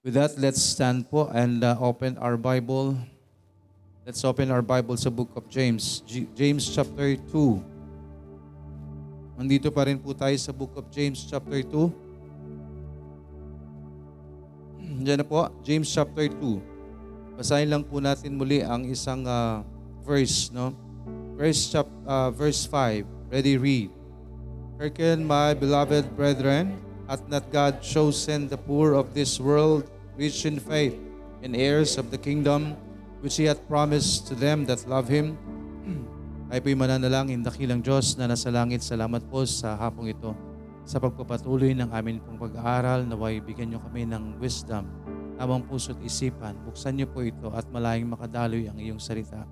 With that, let's stand po and uh, open our Bible. Let's open our Bible sa book of James. G- James chapter 2. Nandito pa rin po tayo sa book of James chapter 2. Diyan na po, James chapter 2. Basahin lang po natin muli ang isang uh, verse, no? Verse, chap, uh, verse 5. Ready, read. Hearken, my beloved brethren, hath not God chosen the poor of this world, rich in faith, and heirs of the kingdom, which He hath promised to them that love Him? Ay po'y mananalangin, dakilang Diyos na nasa langit. Salamat po sa hapong ito. Sa pagpapatuloy ng amin pong pag-aaral, naway bigyan niyo kami ng wisdom, tamang puso't isipan. Buksan niyo po ito at malayang makadaloy ang iyong salita.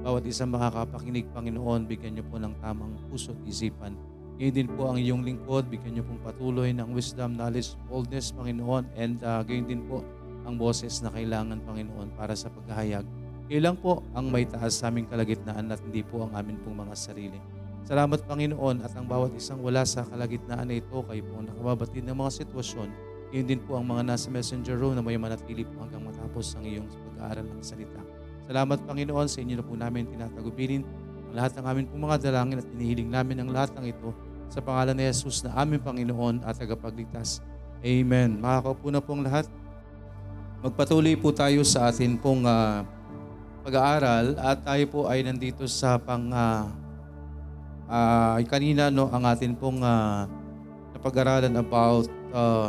Bawat isang makakapakinig, Panginoon, bigyan niyo po ng tamang puso't isipan. Ngayon din po ang iyong lingkod, bigyan niyo pong patuloy ng wisdom, knowledge, boldness, Panginoon, and uh, gayon din po ang boses na kailangan, Panginoon, para sa paghahayag. Kailang po ang may taas sa aming kalagitnaan at hindi po ang amin pong mga sarili. Salamat, Panginoon, at ang bawat isang wala sa kalagitnaan na ito, kayo po nakababatid ng mga sitwasyon. Ngayon din po ang mga nasa messenger room na may manatili po hanggang matapos ang iyong pag-aaral ng salita. Salamat, Panginoon, sa inyo na po namin tinatagubilin ang lahat ng amin pong mga dalangin at inihiling namin ang lahat ng ito sa pangalan ni Jesus na aming Panginoon at tagapagligtas. Amen. Makakaupo na pong lahat. Magpatuloy po tayo sa atin pong uh, pag-aaral at tayo po ay nandito sa pang uh, uh, kanina no ang atin pong uh, napag-aralan about uh,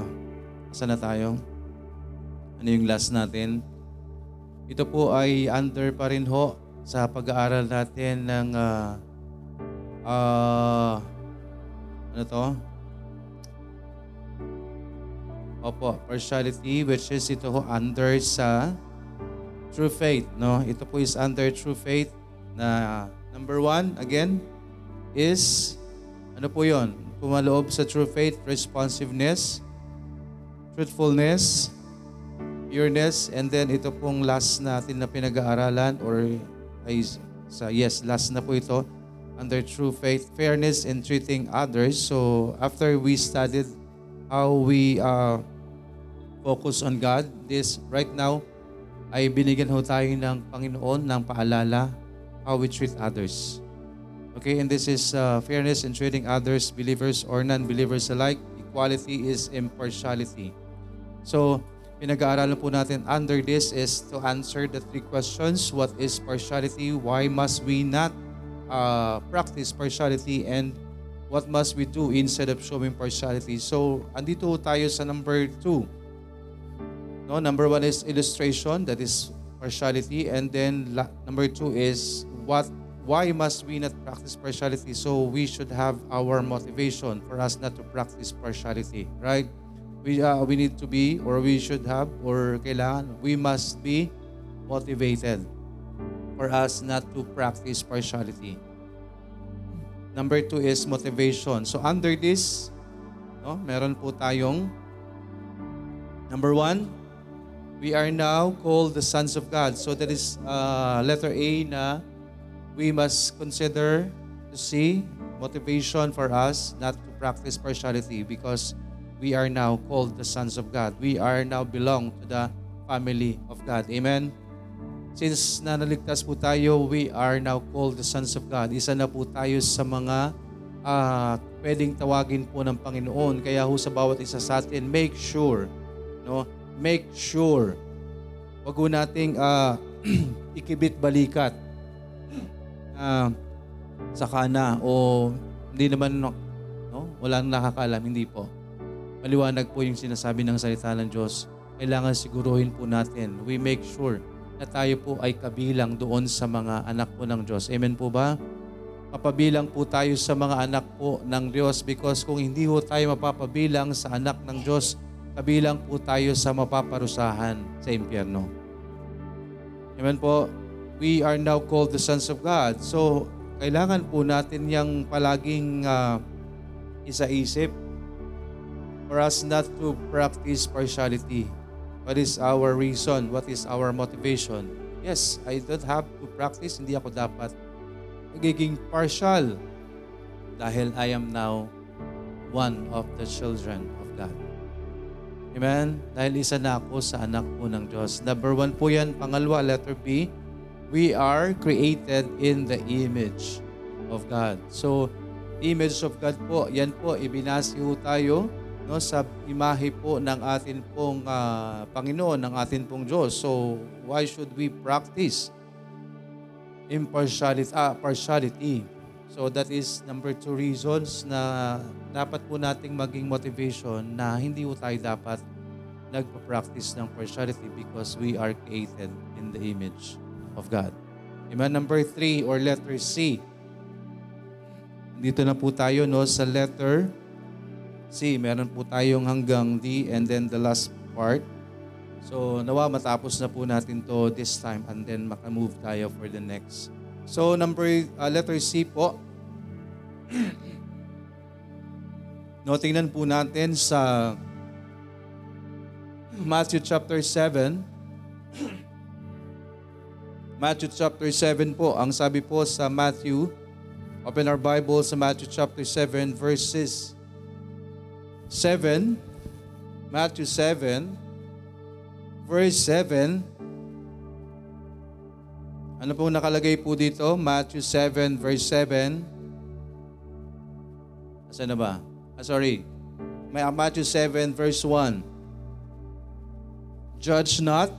saan na tayo? Ano yung last natin? Ito po ay under pa rin ho sa pag-aaral natin ng uh, uh, ano to? Opo, partiality which is ito ho under sa true faith, no? Ito po is under true faith na number one, again, is ano po yon? Pumaloob sa true faith, responsiveness, truthfulness, pureness, and then ito pong last natin na pinag-aaralan or ay sa yes, last na po ito under true faith, fairness in treating others. So after we studied how we uh, focus on God, this right now ay binigyan ho tayo ng Panginoon ng paalala how we treat others. Okay, and this is uh, fairness in treating others, believers or non-believers alike. Equality is impartiality. So, pinag-aaralan po natin under this is to answer the three questions. What is partiality? Why must we not uh, practice partiality? And what must we do instead of showing partiality? So, andito tayo sa number two. No, number one is illustration, that is partiality. And then la- number two is what why must we not practice partiality? So we should have our motivation for us not to practice partiality, right? We uh, we need to be or we should have or kailangan we must be motivated for us not to practice partiality. Number two is motivation. So under this, no, meron po tayong number one, we are now called the sons of God. So that is uh, letter A na we must consider to see motivation for us not to practice partiality because we are now called the sons of God. We are now belong to the family of God. Amen? Since nanaligtas po tayo, we are now called the sons of God. Isa na po tayo sa mga uh, pwedeng tawagin po ng Panginoon. Kaya ho sa bawat isa sa atin, make sure no, make sure. Wag ho nating uh, ikibit balikat uh, sa kana o hindi naman no, no walang nakakaalam hindi po. Maliwanag po yung sinasabi ng salita ng Diyos. Kailangan siguruhin po natin. We make sure na tayo po ay kabilang doon sa mga anak po ng Diyos amen po ba mapabilang po tayo sa mga anak po ng Diyos because kung hindi po tayo mapapabilang sa anak ng Diyos kabilang po tayo sa mapaparusahan sa impyerno. Amen po. We are now called the sons of God. So, kailangan po natin yung palaging uh, isa-isip for us not to practice partiality. What is our reason? What is our motivation? Yes, I don't have to practice. Hindi ako dapat nagiging partial dahil I am now one of the children of God. Amen? Dahil isa na ako sa anak po ng Diyos. Number one po yan. Pangalawa, letter B, we are created in the image of God. So, image of God po, yan po, ibinasi ho tayo no, sa imahe po ng atin pong ah, Panginoon, ng atin pong Diyos. So, why should we practice impartiality? Ah, partiality? So that is number two reasons na dapat po nating maging motivation na hindi po tayo dapat nagpa-practice ng partiality because we are created in the image of God. Amen. Number three or letter C. Dito na po tayo no sa letter C. Meron po tayong hanggang D and then the last part. So nawa matapos na po natin to this time and then makamove tayo for the next. So number uh, letter C po. no, tingnan po natin sa Matthew chapter 7. Matthew chapter 7 po. Ang sabi po sa Matthew, open our Bible sa Matthew chapter 7 verses 7. Matthew 7 verse 7. Ano po nakalagay po dito? Matthew 7 verse 7. Asa na ba? Ah, sorry. May Matthew 7 verse 1. Judge not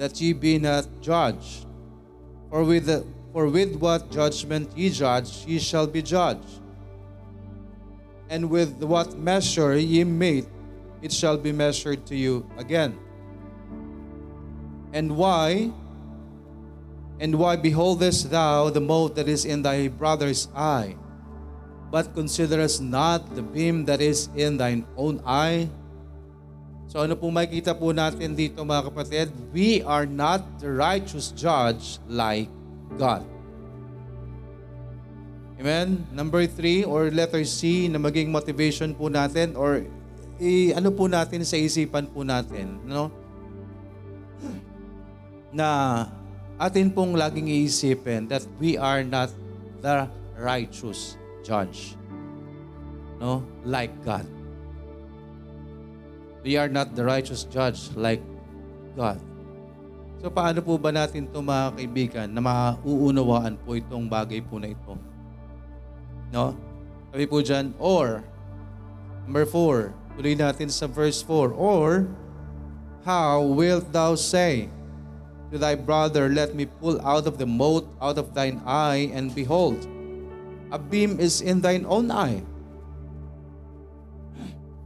that ye be not judged. For with the, for with what judgment ye judge, ye shall be judged. And with what measure ye mete, it shall be measured to you again. And why and why beholdest thou the mote that is in thy brother's eye, but considerest not the beam that is in thine own eye? So ano po makikita po natin dito mga kapatid? We are not the righteous judge like God. Amen? Number three or letter C na maging motivation po natin or i, ano po natin sa isipan po natin, no? Na atin pong laging iisipin that we are not the righteous judge. No? Like God. We are not the righteous judge like God. So paano po ba natin ito mga kaibigan na mauunawaan po itong bagay po na ito? No? Sabi po dyan, or, number four, tuloy natin sa verse 4, or, how wilt thou say to thy brother, let me pull out of the mote out of thine eye, and behold, a beam is in thine own eye.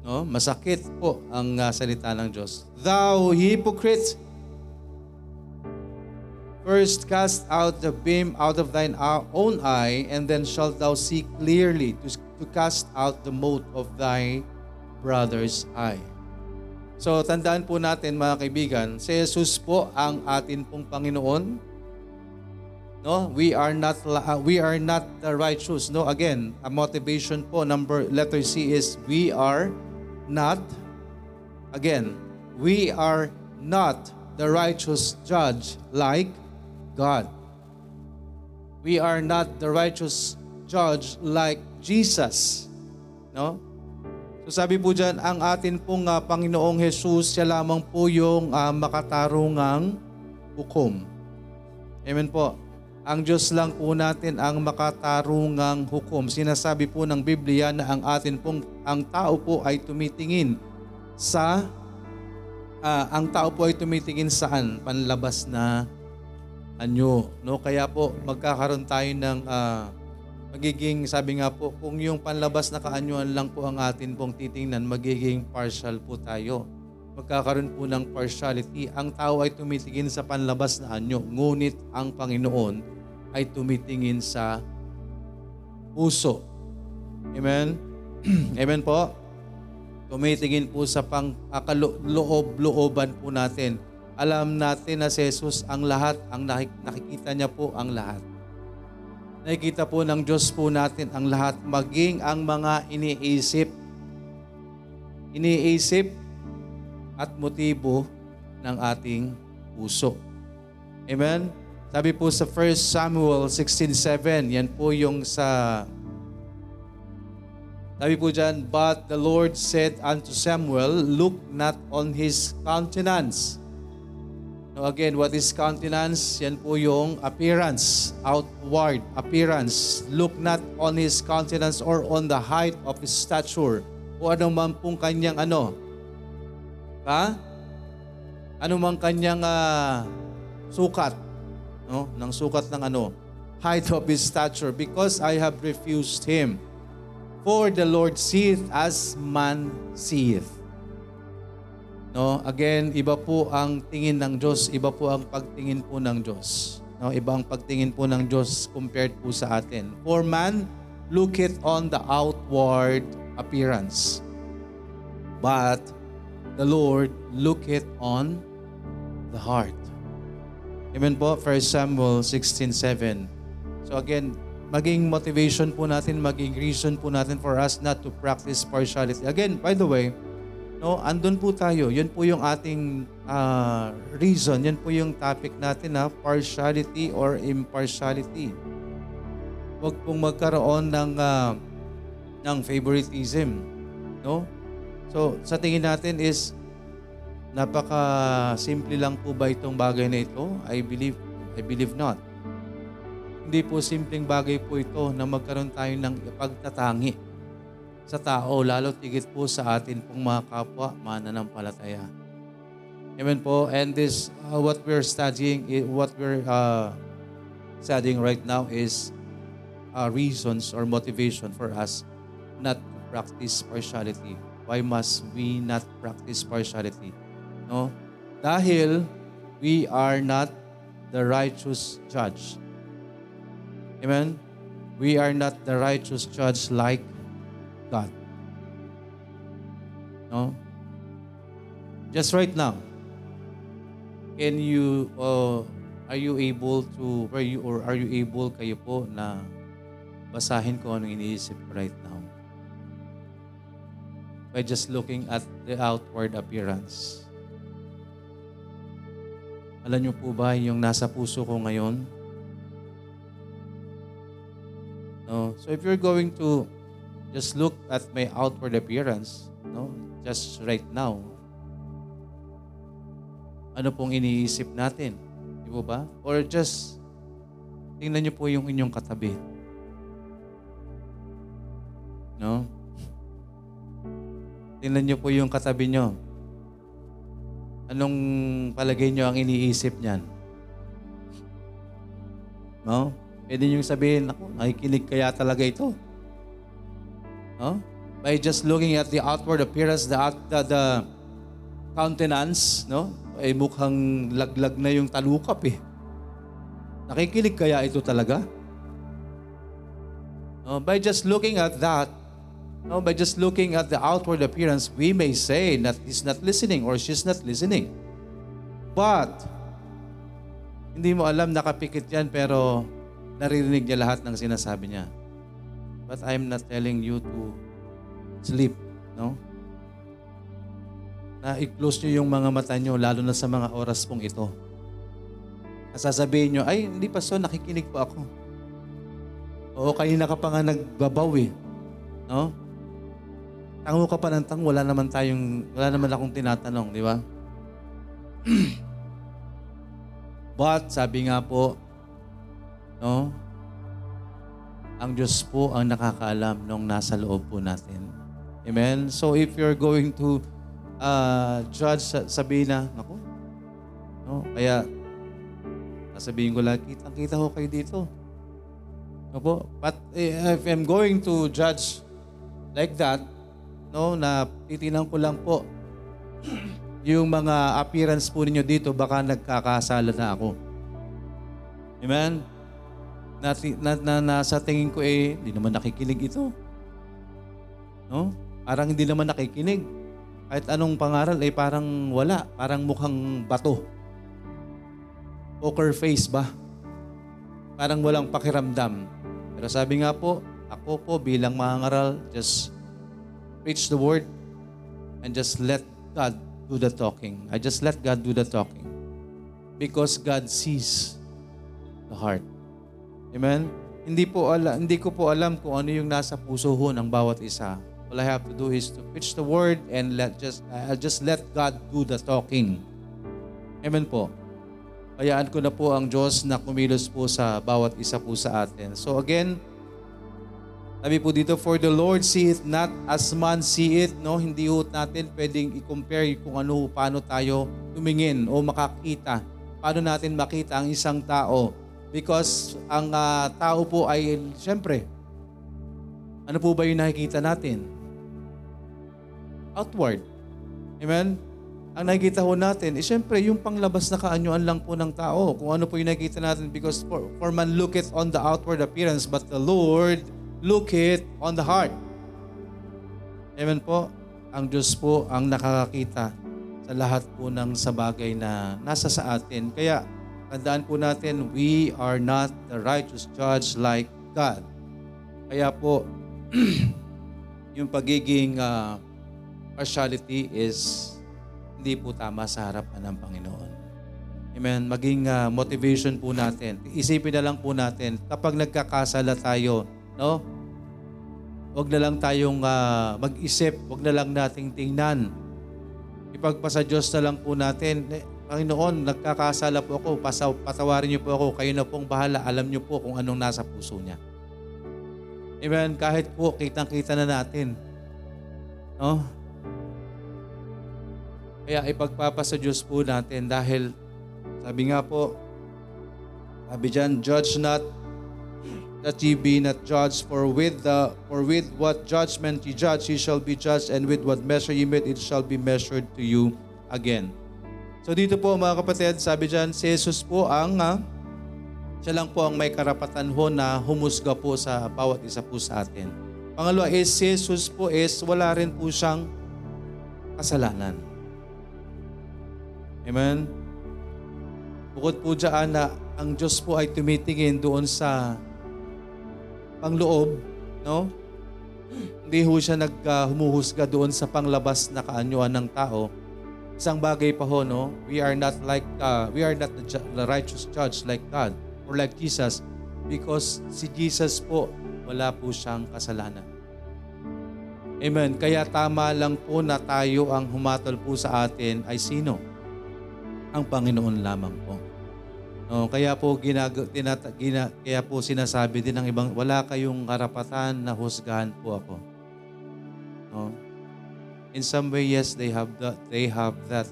No? Masakit po ang uh, salita ng Diyos. Thou hypocrite, first cast out the beam out of thine own eye, and then shalt thou see clearly to, to cast out the mote of thy brother's eye. So tandaan po natin mga kaibigan, si Jesus po ang atin pong Panginoon. No, we are not uh, we are not the righteous. No, again, a motivation po number letter C is we are not, again, we are not the righteous judge like God. We are not the righteous judge like Jesus. No? So sabi po dyan, ang atin pong uh, Panginoong Jesus, siya lamang po yung uh, makatarungang hukom. Amen po. Ang Diyos lang po natin ang makatarungang hukom. Sinasabi po ng Biblia na ang atin pong ang tao po ay tumitingin sa uh, ang tao po ay tumitingin saan? Panlabas na anyo. No? Kaya po magkakaroon tayo ng uh, magiging, sabi nga po, kung yung panlabas na kaanyuan lang po ang atin pong titingnan, magiging partial po tayo magkakaroon po ng partiality. Ang tao ay tumitingin sa panlabas na anyo, ngunit ang Panginoon ay tumitingin sa puso. Amen? Amen po? Tumitingin po sa pangkaloob-looban po natin. Alam natin na si Jesus ang lahat, ang nakikita niya po ang lahat. Nakikita po ng Diyos po natin ang lahat, maging ang mga iniisip, iniisip at motibo ng ating puso. Amen? Sabi po sa 1 Samuel 16.7, yan po yung sa Sabi po dyan, But the Lord said unto Samuel, Look not on his countenance. Now again, what is countenance? Yan po yung appearance, outward appearance. Look not on his countenance or on the height of his stature. O ano man pong kanyang ano. Ha? Ano man kanyang ah, sukat. No? Ng sukat ng ano. Height of his stature. Because I have refused him. For the Lord seeth as man seeth. No, again, iba po ang tingin ng Diyos, iba po ang pagtingin po ng Diyos. No, iba ang pagtingin po ng Diyos compared po sa atin. For man looketh on the outward appearance. But the Lord looketh on the heart. Amen po, 1 Samuel 16.7. So again, maging motivation po natin, maging reason po natin for us not to practice partiality. Again, by the way, no, andun po tayo. Yun po yung ating ah, reason. Yan po yung topic natin na partiality or impartiality. Huwag pong magkaroon ng ah, ng favoritism, no? So, sa tingin natin is napaka simple lang po ba itong bagay na ito? I believe I believe not. Hindi po simpleng bagay po ito na magkaroon tayo ng pagtatangi sa tao, lalo tigit po sa atin pong mga kapwa mananampalataya. Amen po. And this, uh, what we're studying, what we're uh, studying right now is uh, reasons or motivation for us not to practice partiality. Why must we not practice partiality? No? Dahil we are not the righteous judge. Amen? We are not the righteous judge like God. No? Just right now, can you, uh, are you able to, are you, or are you able kayo po na basahin ko anong iniisip right now? By just looking at the outward appearance. Alam niyo po ba yung nasa puso ko ngayon? No. So if you're going to just look at my outward appearance, no, just right now, ano pong iniisip natin? Di ba? Or just tingnan niyo po yung inyong katabi. No? Tingnan niyo po yung katabi niyo. Anong palagay niyo ang iniisip niyan? No? Pwede niyong sabihin, ako, nakikinig kaya talaga ito. No? By just looking at the outward appearance, the, the, the countenance, no? ay mukhang laglag na yung talukap eh. Nakikinig kaya ito talaga? No? By just looking at that, no? by just looking at the outward appearance, we may say that he's not listening or she's not listening. But, hindi mo alam nakapikit yan pero naririnig niya lahat ng sinasabi niya. But I'm not telling you to sleep, no? Na i-close niyo yung mga mata niyo lalo na sa mga oras pong ito. Sasabihin niyo, ay, hindi pa so, nakikinig po ako. Oo, kanina ka pa nga nagbabaw eh. No? Tango ka pa ng tango, wala naman tayong, wala naman akong tinatanong, di ba? But, sabi nga po, no? Ang Diyos po ang nakakaalam nung nasa loob po natin. Amen? So if you're going to uh, judge, sa- sabihin na, naku, no? Kaya, sasabihin ko lang, kitang-kita ko kayo dito. Opo. But eh, if I'm going to judge like that, no, na titinan ko lang po yung mga appearance po ninyo dito, baka nagkakasala na ako. Amen? Na, na, na, nasa tingin ko eh, hindi naman nakikinig ito. No? Parang hindi naman nakikinig. Kahit anong pangaral eh parang wala. Parang mukhang bato. Poker face ba? Parang walang pakiramdam. Pero sabi nga po, ako po bilang mangaral, just preach the word and just let God do the talking. I just let God do the talking. Because God sees the heart. Amen? hindi po ala, hindi ko po alam kung ano yung nasa puso ho ng bawat isa. All I have to do is to preach the word and let just I'll just let God do the talking. Amen po. Hayaan ko na po ang Diyos na kumilos po sa bawat isa po sa atin. So again, sabi po dito, for the Lord see it not as man see it, no? Hindi ho natin pwedeng i-compare kung ano, paano tayo tumingin o makakita. Paano natin makita ang isang tao Because ang uh, tao po ay, siyempre, ano po ba yung nakikita natin? Outward. Amen? Ang nakikita ho natin, eh, siyempre, yung panglabas na kaanyuan lang po ng tao. Kung ano po yung nakikita natin because for, for man look it on the outward appearance, but the Lord look it on the heart. Amen po? Ang Diyos po ang nakakakita sa lahat po ng sa bagay na nasa sa atin. Kaya, Tandaan po natin, we are not the righteous judge like God. Kaya po, yung pagiging uh, partiality is hindi po tama sa harapan ng Panginoon. Amen. Maging uh, motivation po natin. Isipin na lang po natin, kapag nagkakasala tayo, no? Huwag na lang tayong uh, mag-isip, huwag na lang nating tingnan. Ipagpasa Diyos na lang po natin, Panginoon, nagkakasala po ako, pasaw, patawarin niyo po ako, kayo na pong bahala, alam niyo po kung anong nasa puso niya. Amen. Kahit po, kitang-kita na natin. No? Kaya ipagpapasa Diyos po natin dahil sabi nga po, sabi dyan, judge not that ye be not judged, for with the for with what judgment ye judge, ye shall be judged, and with what measure ye mete, it shall be measured to you again. So dito po mga kapatid, sabi dyan, si Jesus po ang, uh, siya lang po ang may karapatan ho na humusga po sa bawat isa po sa atin. Pangalawa is, si Jesus po is, wala rin po siyang kasalanan. Amen? Bukod po dyan na ang Diyos po ay tumitingin doon sa pangloob, no? Hindi ho siya naghumuhusga uh, doon sa panglabas na kaanyuan ng tao, Isang bagay pa ho, no? We are not like, uh, we are not the, ju- the righteous judge like God or like Jesus because si Jesus po, wala po siyang kasalanan. Amen. Kaya tama lang po na tayo ang humatol po sa atin ay sino? Ang Panginoon lamang po. No, kaya po ginag tinata, gina, kaya po sinasabi din ng ibang wala kayong karapatan na husgahan po ako. No? In some way, yes, they have that. They have that.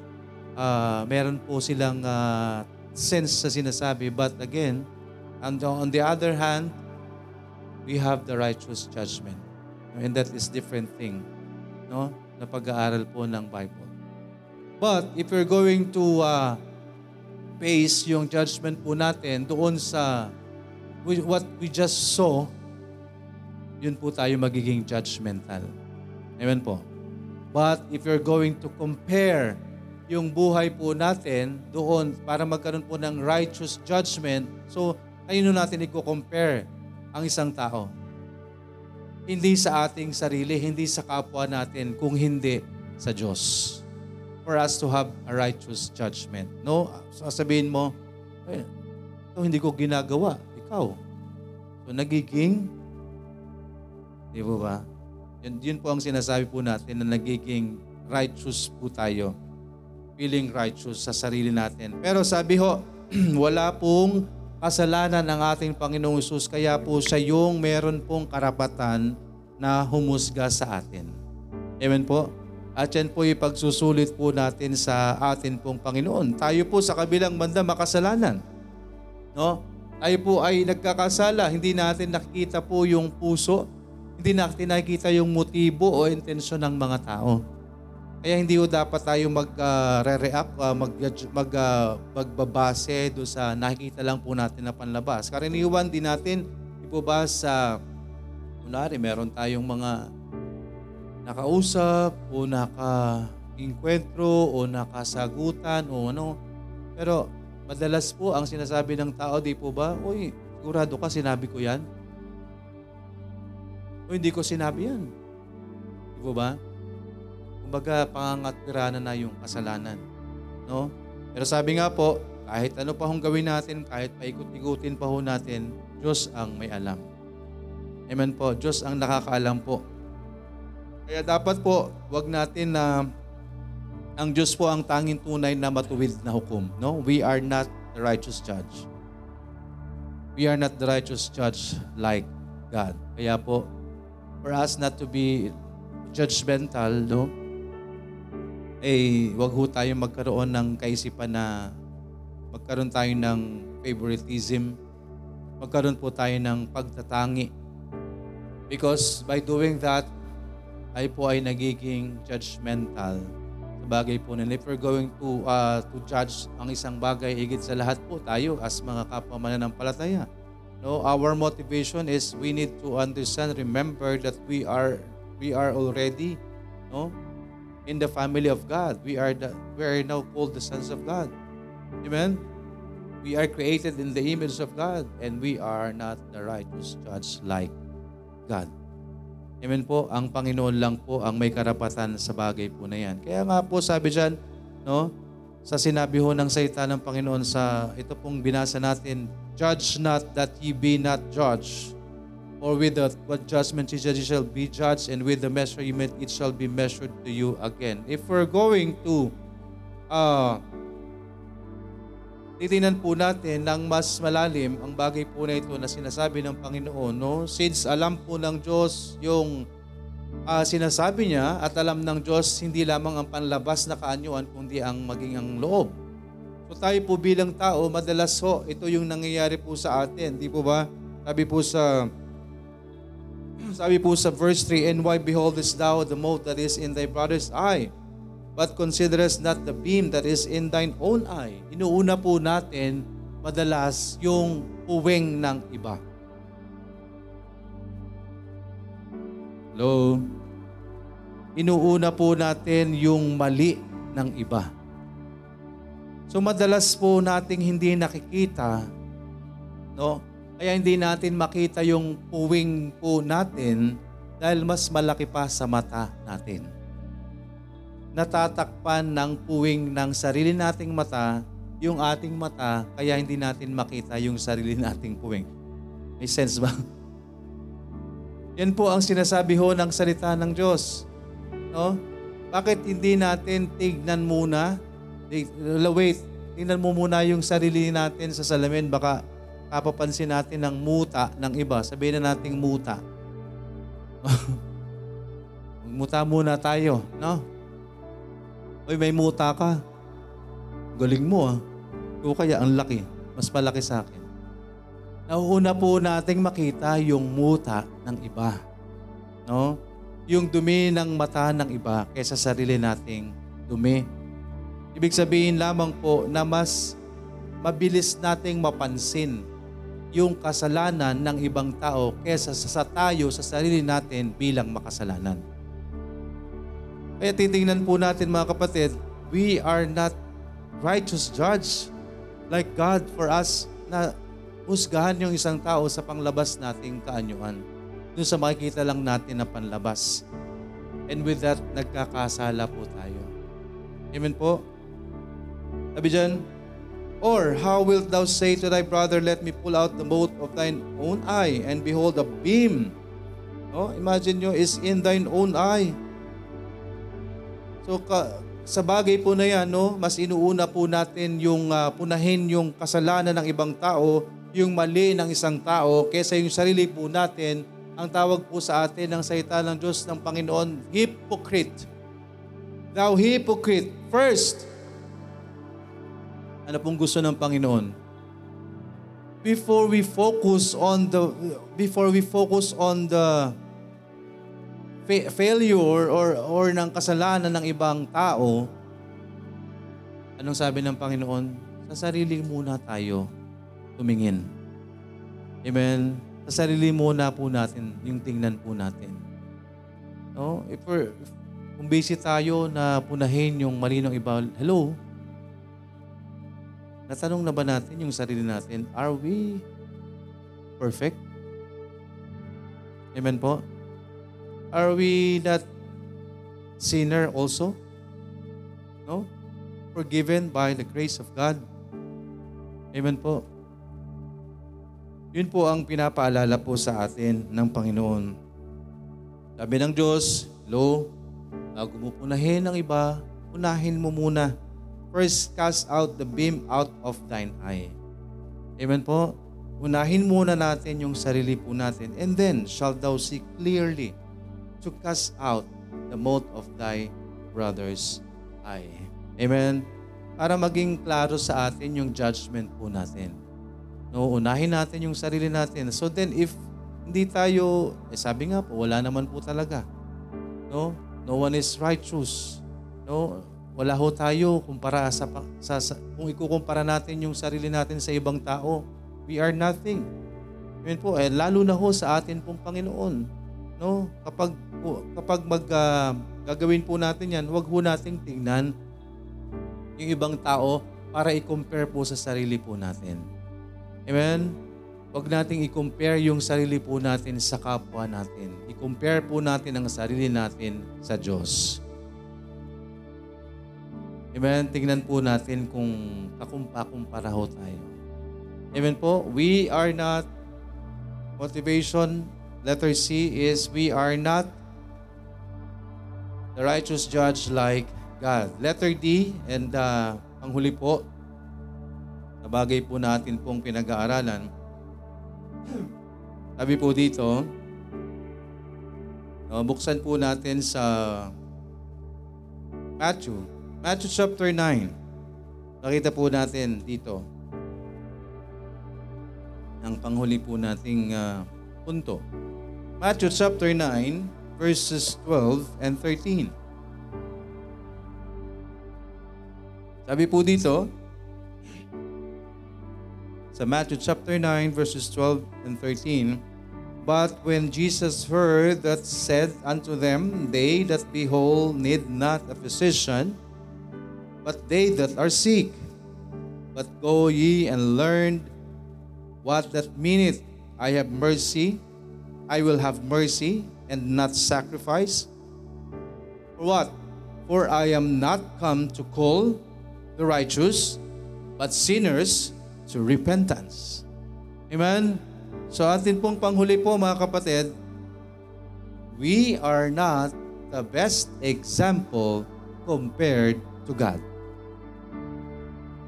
Uh, meron po silang uh, sense sa sinasabi. But again, and on the other hand, we have the righteous judgment. And that is different thing. No? Na pag-aaral po ng Bible. But if we're going to uh, base yung judgment po natin doon sa what we just saw, yun po tayo magiging judgmental. Amen po. But if you're going to compare yung buhay po natin doon para magkaroon po ng righteous judgment, so ayun natin i-compare ang isang tao. Hindi sa ating sarili, hindi sa kapwa natin, kung hindi sa Diyos. For us to have a righteous judgment. No? Sasabihin mo, eh, ito hindi ko ginagawa. Ikaw. So nagiging, di ba? Yun, yun po ang sinasabi po natin na nagiging righteous po tayo. Feeling righteous sa sarili natin. Pero sabi ho, wala pong kasalanan ng ating Panginoong Isus, kaya po siya yung meron pong karapatan na humusga sa atin. Amen po? At yan po yung pagsusulit po natin sa atin pong Panginoon. Tayo po sa kabilang banda makasalanan. No? Tayo po ay nagkakasala. Hindi natin nakikita po yung puso hindi natin nakikita yung motibo o intensyon ng mga tao. Kaya hindi ko dapat tayo mag-re-react, uh, mag, mag, uh, magbabase do sa nakikita lang po natin na panlabas. Karaniwan din natin, ba sa, kunwari, meron tayong mga nakausap o naka-inkwentro o nakasagutan o ano. Pero madalas po ang sinasabi ng tao, di po ba, Uy, sigurado ka, sinabi ko yan. O hindi ko sinabi yan. Di ba ba? Kumbaga, pangangatpiranan na yung kasalanan. No? Pero sabi nga po, kahit ano pa hong gawin natin, kahit paikot-ikutin pa ho natin, Diyos ang may alam. Amen po. Diyos ang nakakaalam po. Kaya dapat po, wag natin na ang Diyos po ang tanging tunay na matuwid na hukom. No? We are not the righteous judge. We are not the righteous judge like God. Kaya po, for us not to be judgmental, no? Eh, wag ho tayo magkaroon ng kaisipan na magkaroon tayo ng favoritism, magkaroon po tayo ng pagtatangi. Because by doing that, tayo po ay nagiging judgmental sa bagay po na if we're going to uh, to judge ang isang bagay, higit sa lahat po tayo as mga kapwa mananampalataya. No, our motivation is we need to understand, remember that we are we are already no in the family of God. We are the, we are now called the sons of God. Amen. We are created in the image of God and we are not the righteous judge like God. Amen po, ang Panginoon lang po ang may karapatan sa bagay po na yan. Kaya nga po sabi dyan, no, sa sinabi ho ng salita ng Panginoon sa ito pong binasa natin, Judge not that ye be not judged, or with the, what judgment ye judge, ye shall be judged, and with the measure ye met, it shall be measured to you again. If we're going to uh, titingnan po natin ng mas malalim ang bagay po na ito na sinasabi ng Panginoon. No? Since alam po ng Diyos yung uh, sinasabi niya at alam ng Diyos hindi lamang ang panlabas na kaanyuan kundi ang maging ang loob. So tayo po bilang tao, madalas ho, ito yung nangyayari po sa atin. Di po ba? Sabi po sa sabi po sa verse 3, And why beholdest thou the mote that is in thy brother's eye, but considerest not the beam that is in thine own eye? Inuuna po natin madalas yung uwing ng iba. Hello? Inuuna po natin yung mali ng iba. So madalas po nating hindi nakikita, no? Kaya hindi natin makita yung puwing po natin dahil mas malaki pa sa mata natin. Natatakpan ng puwing ng sarili nating mata yung ating mata kaya hindi natin makita yung sarili nating puwing. May sense ba? Yan po ang sinasabi ho ng salita ng Diyos. No? Bakit hindi natin tignan muna Wait, tingnan mo muna yung sarili natin sa salamin. Baka kapapansin natin ng muta ng iba. Sabihin na nating muta. Muta muna tayo, no? Uy, may muta ka. Galing mo ah. O kaya ang laki. Mas malaki sa akin. Nauuna po nating makita yung muta ng iba. No? Yung dumi ng mata ng iba kaysa sarili nating dumi Ibig sabihin lamang po na mas mabilis nating mapansin yung kasalanan ng ibang tao kesa sa tayo sa sarili natin bilang makasalanan. Kaya titingnan po natin mga kapatid, we are not righteous judge like God for us na husgahan yung isang tao sa panglabas nating kaanyuan. Doon sa makikita lang natin na panlabas. And with that, nagkakasala po tayo. Amen po? Sabi dyan, Or how wilt thou say to thy brother, Let me pull out the mote of thine own eye, and behold, a beam, no? imagine nyo, is in thine own eye. So, ka, sa bagay po na yan, no, mas inuuna po natin yung uh, punahin yung kasalanan ng ibang tao, yung mali ng isang tao, kesa yung sarili po natin, ang tawag po sa atin ng salita ng Diyos ng Panginoon, hypocrite. Thou hypocrite, first, ano pong gusto ng Panginoon? Before we focus on the before we focus on the fa- failure or or ng kasalanan ng ibang tao, anong sabi ng Panginoon? Sa sarili muna tayo tumingin. Amen. Sa sarili muna po natin, yung tingnan po natin. No? If we're, kung busy tayo na punahin yung mali iba, hello, Natanong na ba natin yung sarili natin, are we perfect? Amen po? Are we not sinner also? No? Forgiven by the grace of God? Amen po. Yun po ang pinapaalala po sa atin ng Panginoon. Sabi ng Diyos, Lo, bago mo punahin ang iba, unahin mo muna. First, cast out the beam out of thine eye. Amen po. Unahin muna natin yung sarili po natin. And then, shall thou see clearly to cast out the mote of thy brother's eye. Amen. Para maging klaro sa atin yung judgment po natin. No, unahin natin yung sarili natin. So then if hindi tayo, eh sabi nga po, wala naman po talaga. No? No one is righteous. No? Wala ho tayo kumpara sa, sa, sa kung ikukumpara natin yung sarili natin sa ibang tao. We are nothing. Amen po, eh, lalo na ho sa atin pong Panginoon. No? Kapag kapag mag uh, gagawin po natin 'yan, huwag ho nating tingnan yung ibang tao para i-compare po sa sarili po natin. Amen? Huwag nating i-compare yung sarili po natin sa kapwa natin. I-compare po natin ang sarili natin sa Diyos. Amen? Tingnan po natin kung kakumpa-kumpara ho tayo. Amen po? We are not, motivation, letter C is, we are not the righteous judge like God. Letter D, and uh, ang huli po, na bagay po natin pong pinag-aaralan. Sabi po dito, uh, buksan po natin sa Matthew. Matthew chapter 9. Nakita po natin dito ang panghuli po nating uh, punto. Matthew chapter 9 verses 12 and 13. Sabi po dito, sa Matthew chapter 9 verses 12 and 13. But when Jesus heard that, said unto them, They that be need not a physician, but they that are sick. But go ye and learn what that meaneth. I have mercy, I will have mercy, and not sacrifice. For what? For I am not come to call the righteous, but sinners to repentance. Amen? So atin pong panghuli po mga kapatid, we are not the best example compared to God.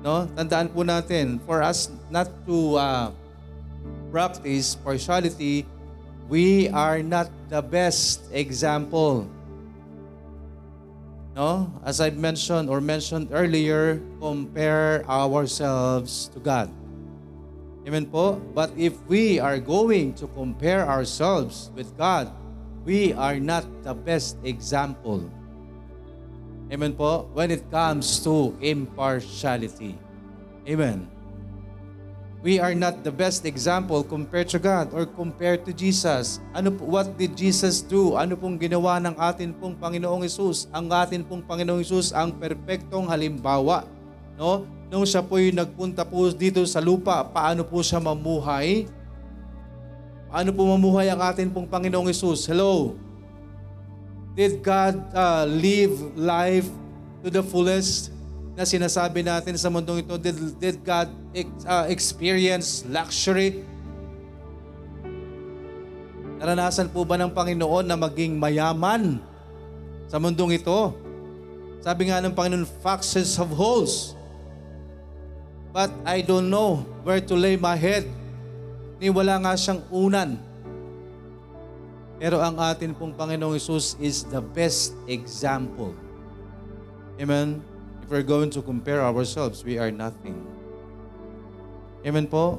No? Tandaan po natin, for us not to uh, practice partiality, we are not the best example No? As I mentioned or mentioned earlier, compare ourselves to God. Amen po? But if we are going to compare ourselves with God, we are not the best example. Amen po? When it comes to impartiality. Amen we are not the best example compared to God or compared to Jesus. Ano po, what did Jesus do? Ano pong ginawa ng atin pong Panginoong Isus? Ang atin pong Panginoong Isus ang perpektong halimbawa. No? Nung siya po'y nagpunta po dito sa lupa, paano po siya mamuhay? Paano po mamuhay ang atin pong Panginoong Isus? Hello? Did God uh, live life to the fullest? na sinasabi natin sa mundong ito, did, did God uh, experience luxury? Naranasan po ba ng Panginoon na maging mayaman sa mundong ito? Sabi nga ng Panginoon, foxes have holes. But I don't know where to lay my head. Ni wala nga siyang unan. Pero ang atin pong Panginoong Isus is the best example. Amen? If we're going to compare ourselves, we are nothing. Amen po?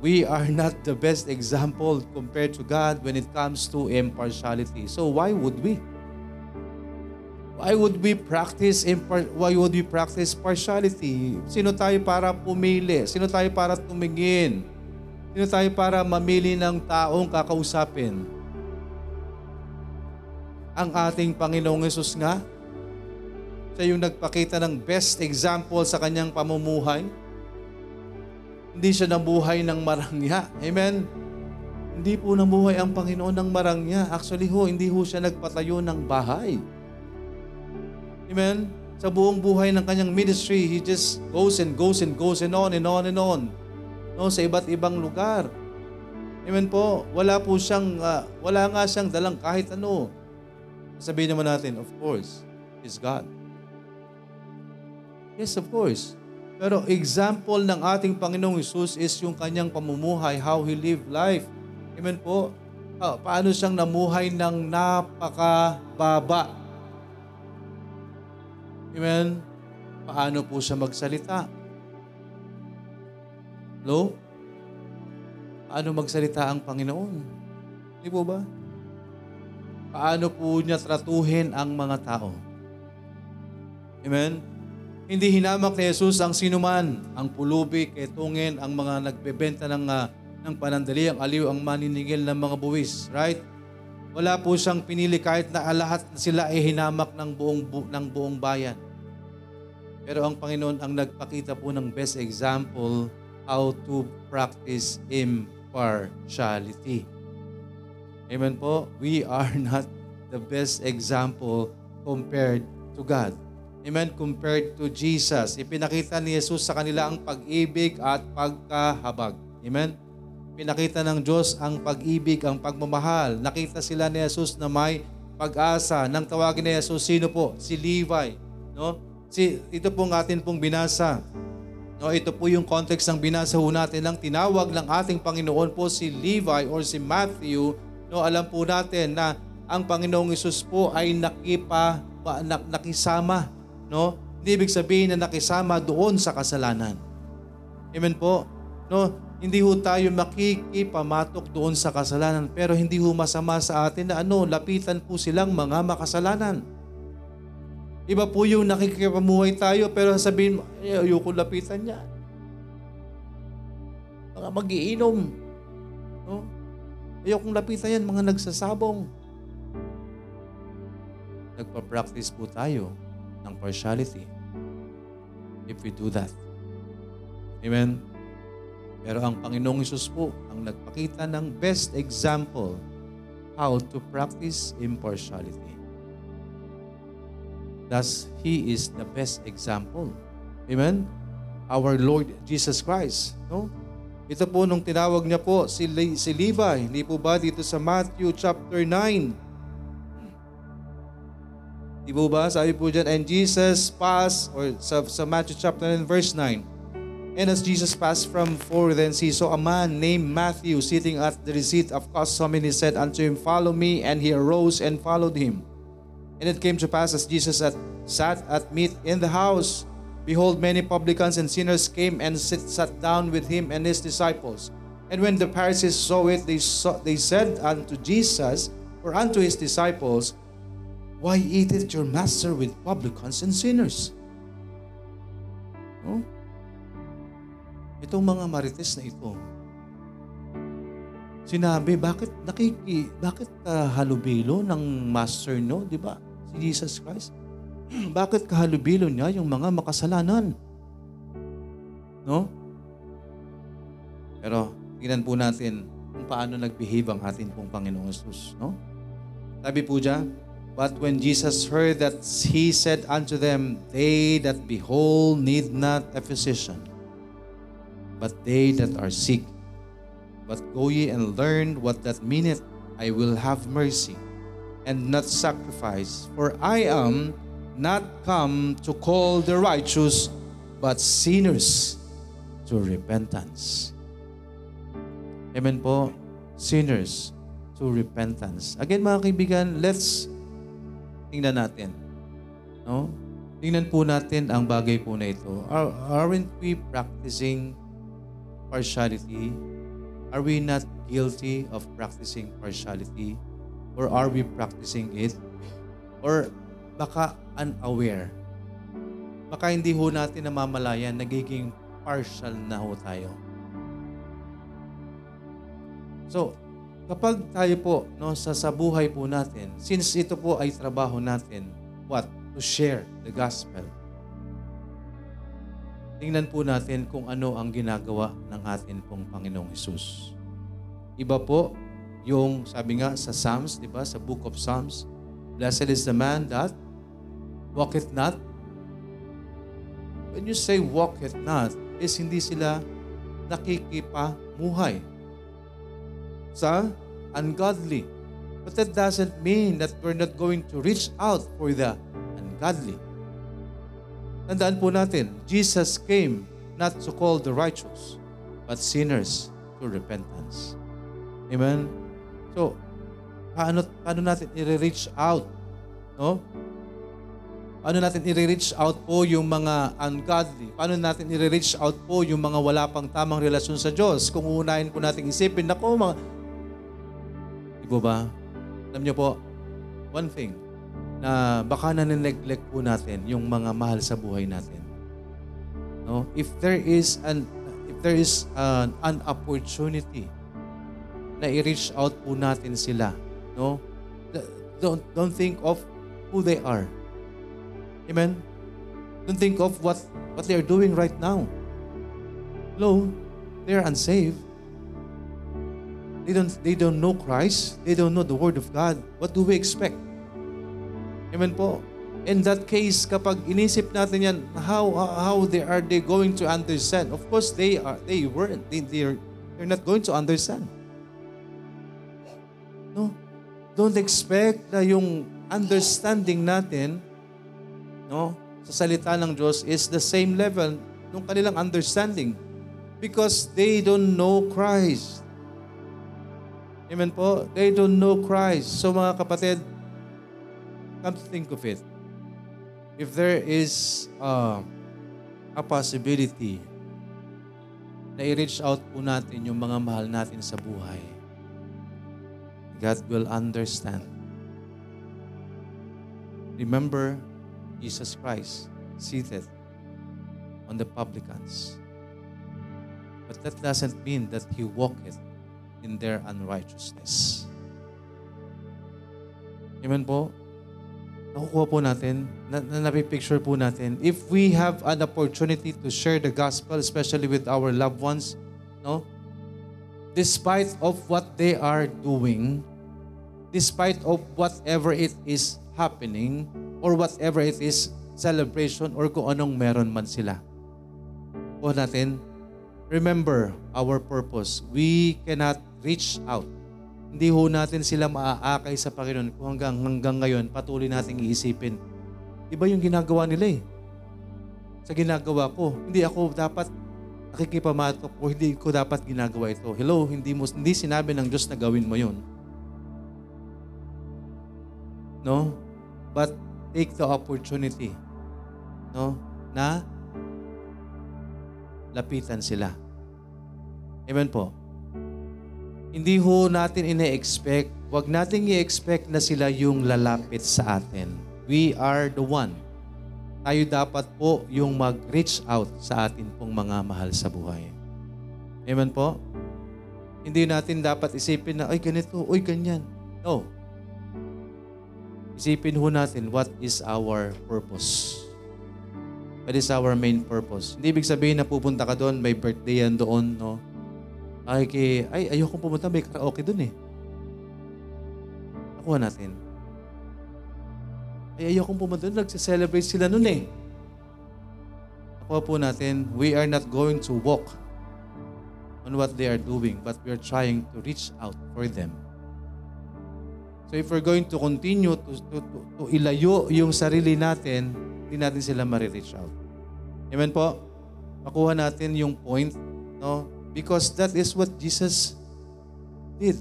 We are not the best example compared to God when it comes to impartiality. So why would we? Why would we practice impar- why would we practice partiality? Sino tayo para pumili? Sino tayo para tumingin? Sino tayo para mamili ng taong kakausapin? Ang ating Panginoong Yesus nga, siya yung nagpakita ng best example sa kanyang pamumuhay. Hindi siya nabuhay ng marangya. Amen? Hindi po nabuhay ang Panginoon ng marangya. Actually ho, hindi ho siya nagpatayo ng bahay. Amen? sa buong buhay ng kanyang ministry, he just goes and goes and goes and on and on and on. No, sa iba't ibang lugar. Amen po. Wala po siyang, ah, wala nga siyang dalang kahit ano. Sabihin naman natin, of course, is God. Yes, of course. Pero example ng ating Panginoong Isus is yung kanyang pamumuhay, how He lived life. Amen po. Ah, paano siyang namuhay ng napakababa. Amen. Paano po siya magsalita? Hello? Paano magsalita ang Panginoon? Di po ba? Paano po niya tratuhin ang mga tao? Amen? Hindi hinamak ni Jesus ang sinuman, ang pulubi, ketungin, ang mga nagbebenta ng, uh, ng panandali, ang aliw, ang maniningil ng mga buwis. Right? Wala po siyang pinili kahit na lahat sila ay hinamak ng buong, bu- ng buong bayan. Pero ang Panginoon ang nagpakita po ng best example how to practice impartiality. Amen po? We are not the best example compared to God. Amen? Compared to Jesus. Ipinakita ni Jesus sa kanila ang pag-ibig at pagkahabag. Amen? Pinakita ng Diyos ang pag-ibig, ang pagmamahal. Nakita sila ni Jesus na may pag-asa. Nang tawagin ni Jesus, sino po? Si Levi. No? Si, ito pong atin pong binasa. No, ito po yung context ng binasa ho natin ng tinawag ng ating Panginoon po si Levi or si Matthew. No, alam po natin na ang Panginoong Isus po ay nakipa, nakisama. No? Hindi ibig sabihin na nakisama doon sa kasalanan. Amen po. No, hindi ho tayo makikipamatok doon sa kasalanan pero hindi ho masama sa atin na ano, lapitan po silang mga makasalanan. Iba po yung nakikipamuhay tayo pero sabihin ayoko lapitan niya. Mga magiinom. Ayokong lapitan yan, mga nagsasabong. Nagpa-practice po tayo ng partiality if we do that. Amen? Pero ang Panginoong Isus po ang nagpakita ng best example how to practice impartiality. Thus, He is the best example. Amen? Our Lord Jesus Christ. No? Ito po nung tinawag niya po si, Le- si Levi. Hindi po ba dito sa Matthew chapter 9? Di po ba? Sabi po dyan, and Jesus passed, or sa, sa Matthew chapter 9 verse 9, And as Jesus passed from forth thence, he saw a man named Matthew sitting at the receipt of custom, and he said unto him, Follow me. And he arose and followed him. And it came to pass as Jesus at, sat at meat in the house, behold, many publicans and sinners came and sit, sat down with him and his disciples. And when the Pharisees saw it, they, saw, they said unto Jesus, or unto his disciples, Why eateth your master with publicans and sinners? No? Itong mga marites na ito, sinabi, bakit nakiki, bakit uh, halubilo ng master no, di ba? si Jesus Christ? Bakit kahalubilo niya yung mga makasalanan? No? Pero tingnan po natin kung paano nag-behave ang atin pong Panginoong Jesus. No? Sabi po dyan, But when Jesus heard that, he said unto them, They that behold need not a physician, but they that are sick. But go ye and learn what that meaneth, I will have mercy and not sacrifice. For I am not come to call the righteous, but sinners to repentance. Amen po. Sinners to repentance. Again mga kaibigan, let's tingnan natin. No? Tingnan po natin ang bagay po na ito. Are, aren't we practicing partiality? Are we not guilty of practicing partiality? Or are we practicing it? Or baka unaware. Baka hindi ho natin namamalayan, nagiging partial na ho tayo. So, kapag tayo po no, sa, sa buhay po natin, since ito po ay trabaho natin, what? To share the gospel. Tingnan po natin kung ano ang ginagawa ng atin pong Panginoong Hesus. Iba po yung sabi nga sa Psalms, di ba? Sa book of Psalms, Blessed is the man that walketh not when you say walk it not, is hindi sila nakikipamuhay sa ungodly. But that doesn't mean that we're not going to reach out for the ungodly. Tandaan po natin, Jesus came not to call the righteous, but sinners to repentance. Amen? So, paano, paano natin i-reach out? No? Paano natin i-reach out po yung mga ungodly? Paano natin i-reach out po yung mga wala pang tamang relasyon sa Diyos? Kung uunahin po natin isipin, nako mga... Di ba? Alam niyo po, one thing, na baka na-neglect po natin yung mga mahal sa buhay natin. No? If there is an if there is an, an opportunity na i-reach out po natin sila, no? Don't don't think of who they are. Amen. Don't think of what what they are doing right now. No, they are unsaved. They don't, they don't know Christ. They don't know the Word of God. What do we expect? Amen po. In that case, kapag inisip natin yan, how how they are they going to understand? Of course, they are they weren't. They they're, they're not going to understand. No. Don't expect na yung understanding natin no, sa salita ng Diyos is the same level ng kanilang understanding because they don't know Christ. Amen po? They don't know Christ. So mga kapatid, come to think of it. If there is uh, a possibility na i-reach out po natin yung mga mahal natin sa buhay, God will understand. Remember Jesus Christ seated on the publicans. But that doesn't mean that He walketh in their unrighteousness. Amen po? Nakukuha po natin, na, na napipicture po natin, if we have an opportunity to share the gospel, especially with our loved ones, no? Despite of what they are doing, despite of whatever it is happening, or whatever it is, celebration, or kung anong meron man sila. Po natin, remember our purpose. We cannot reach out. Hindi ho natin sila maaakay sa Panginoon kung hanggang, hanggang ngayon patuloy nating iisipin. Iba yung ginagawa nila eh. Sa ginagawa ko, hindi ako dapat nakikipamatok o hindi ko dapat ginagawa ito. Hello, hindi mo hindi sinabi ng Diyos na gawin mo 'yon. No? But take the opportunity no na lapitan sila. Amen po. Hindi ho natin ine-expect, wag nating i-expect na sila yung lalapit sa atin. We are the one. Tayo dapat po yung mag-reach out sa atin pong mga mahal sa buhay. Amen po? Hindi natin dapat isipin na, ay ganito, ay ganyan. No. Isipin ho natin what is our purpose. What is our main purpose? Hindi ibig sabihin na pupunta ka doon, may birthday yan doon, no? Ay, kay, ay, ayoko pumunta, may karaoke dun eh. Nakuha natin. Ay, ayoko pumunta dun, nagse-celebrate sila nun eh. Nakuha po natin, we are not going to walk on what they are doing, but we are trying to reach out for them. So if we're going to continue to, to, to, to ilayo yung sarili natin, hindi natin sila ma-reach out. Amen po? Makuha natin yung point, no? Because that is what Jesus did.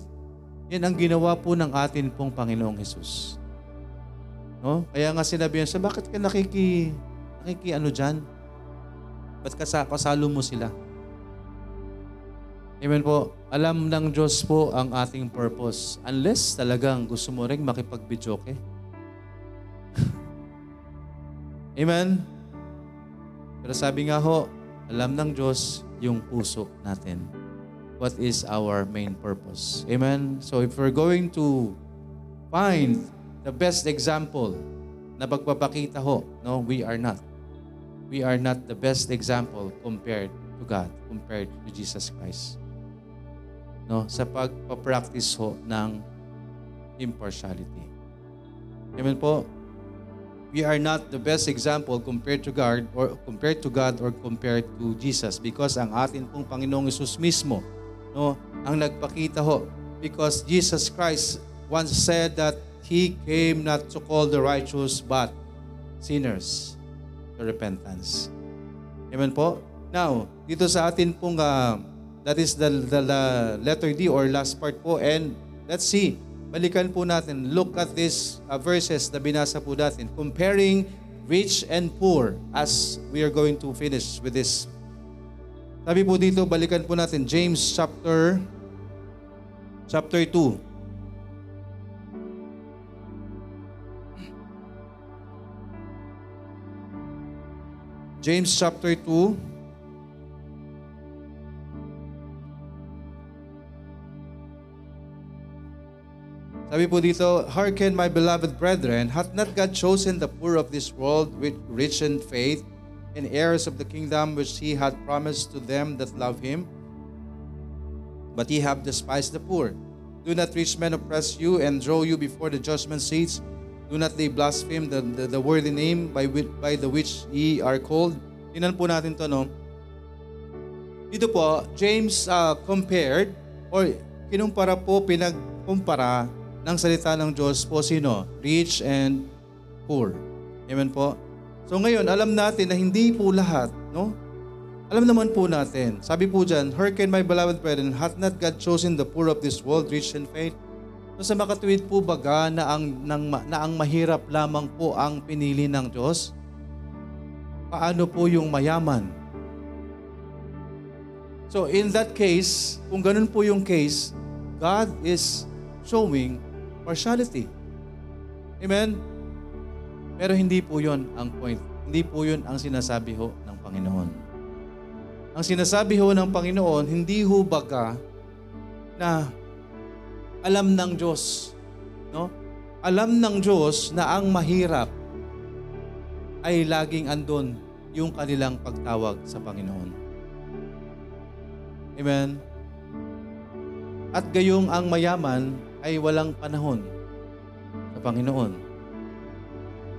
Yan ang ginawa po ng atin pong Panginoong Jesus. No? Kaya nga sinabi niya, bakit ka nakiki, nakiki ano dyan? Ba't kasalo mo sila? Amen po. Alam ng Diyos po ang ating purpose. Unless talagang gusto mo rin makipag-bidyoke. Amen? Pero sabi nga ho, alam ng Diyos yung puso natin. What is our main purpose? Amen? So if we're going to find the best example na pagpapakita ho, no, we are not. We are not the best example compared to God, compared to Jesus Christ. No, sa pagpa-practice ho ng impartiality. Amen po? we are not the best example compared to God or compared to God or compared to Jesus because ang atin pong Panginoong Isus mismo no ang nagpakita ho because Jesus Christ once said that he came not to call the righteous but sinners to repentance. Amen po? Now, dito sa atin pong uh, that is the, the, the letter D or last part po. And let's see. Balikan po natin, look at these uh, verses na binasa po natin, comparing rich and poor as we are going to finish with this. Sabi po dito, balikan po natin, James chapter chapter 2. James chapter 2 Sabi po dito, Hearken my beloved brethren, hath not God chosen the poor of this world with rich in faith and heirs of the kingdom which he had promised to them that love him? But ye have despised the poor. Do not rich men oppress you and draw you before the judgment seats? Do not they blaspheme the, the, the worthy name by, by the which ye are called? Tinan po natin to, no? Dito po, James uh, compared or kinumpara po, pinagkumpara ng salita ng Diyos po sino? Rich and poor. Amen po? So ngayon, alam natin na hindi po lahat, no? Alam naman po natin. Sabi po dyan, Hearken my beloved brethren, hath not God chosen the poor of this world, rich in faith? So sa makatuwid po baga na ang, nang, na ang mahirap lamang po ang pinili ng Diyos? Paano po yung mayaman? So in that case, kung ganun po yung case, God is showing partiality. Amen? Pero hindi po yon ang point. Hindi po yon ang sinasabi ho ng Panginoon. Ang sinasabi ho ng Panginoon, hindi ho baga na alam ng Diyos. No? Alam ng Diyos na ang mahirap ay laging andon yung kanilang pagtawag sa Panginoon. Amen? At gayong ang mayaman ay walang panahon sa Panginoon.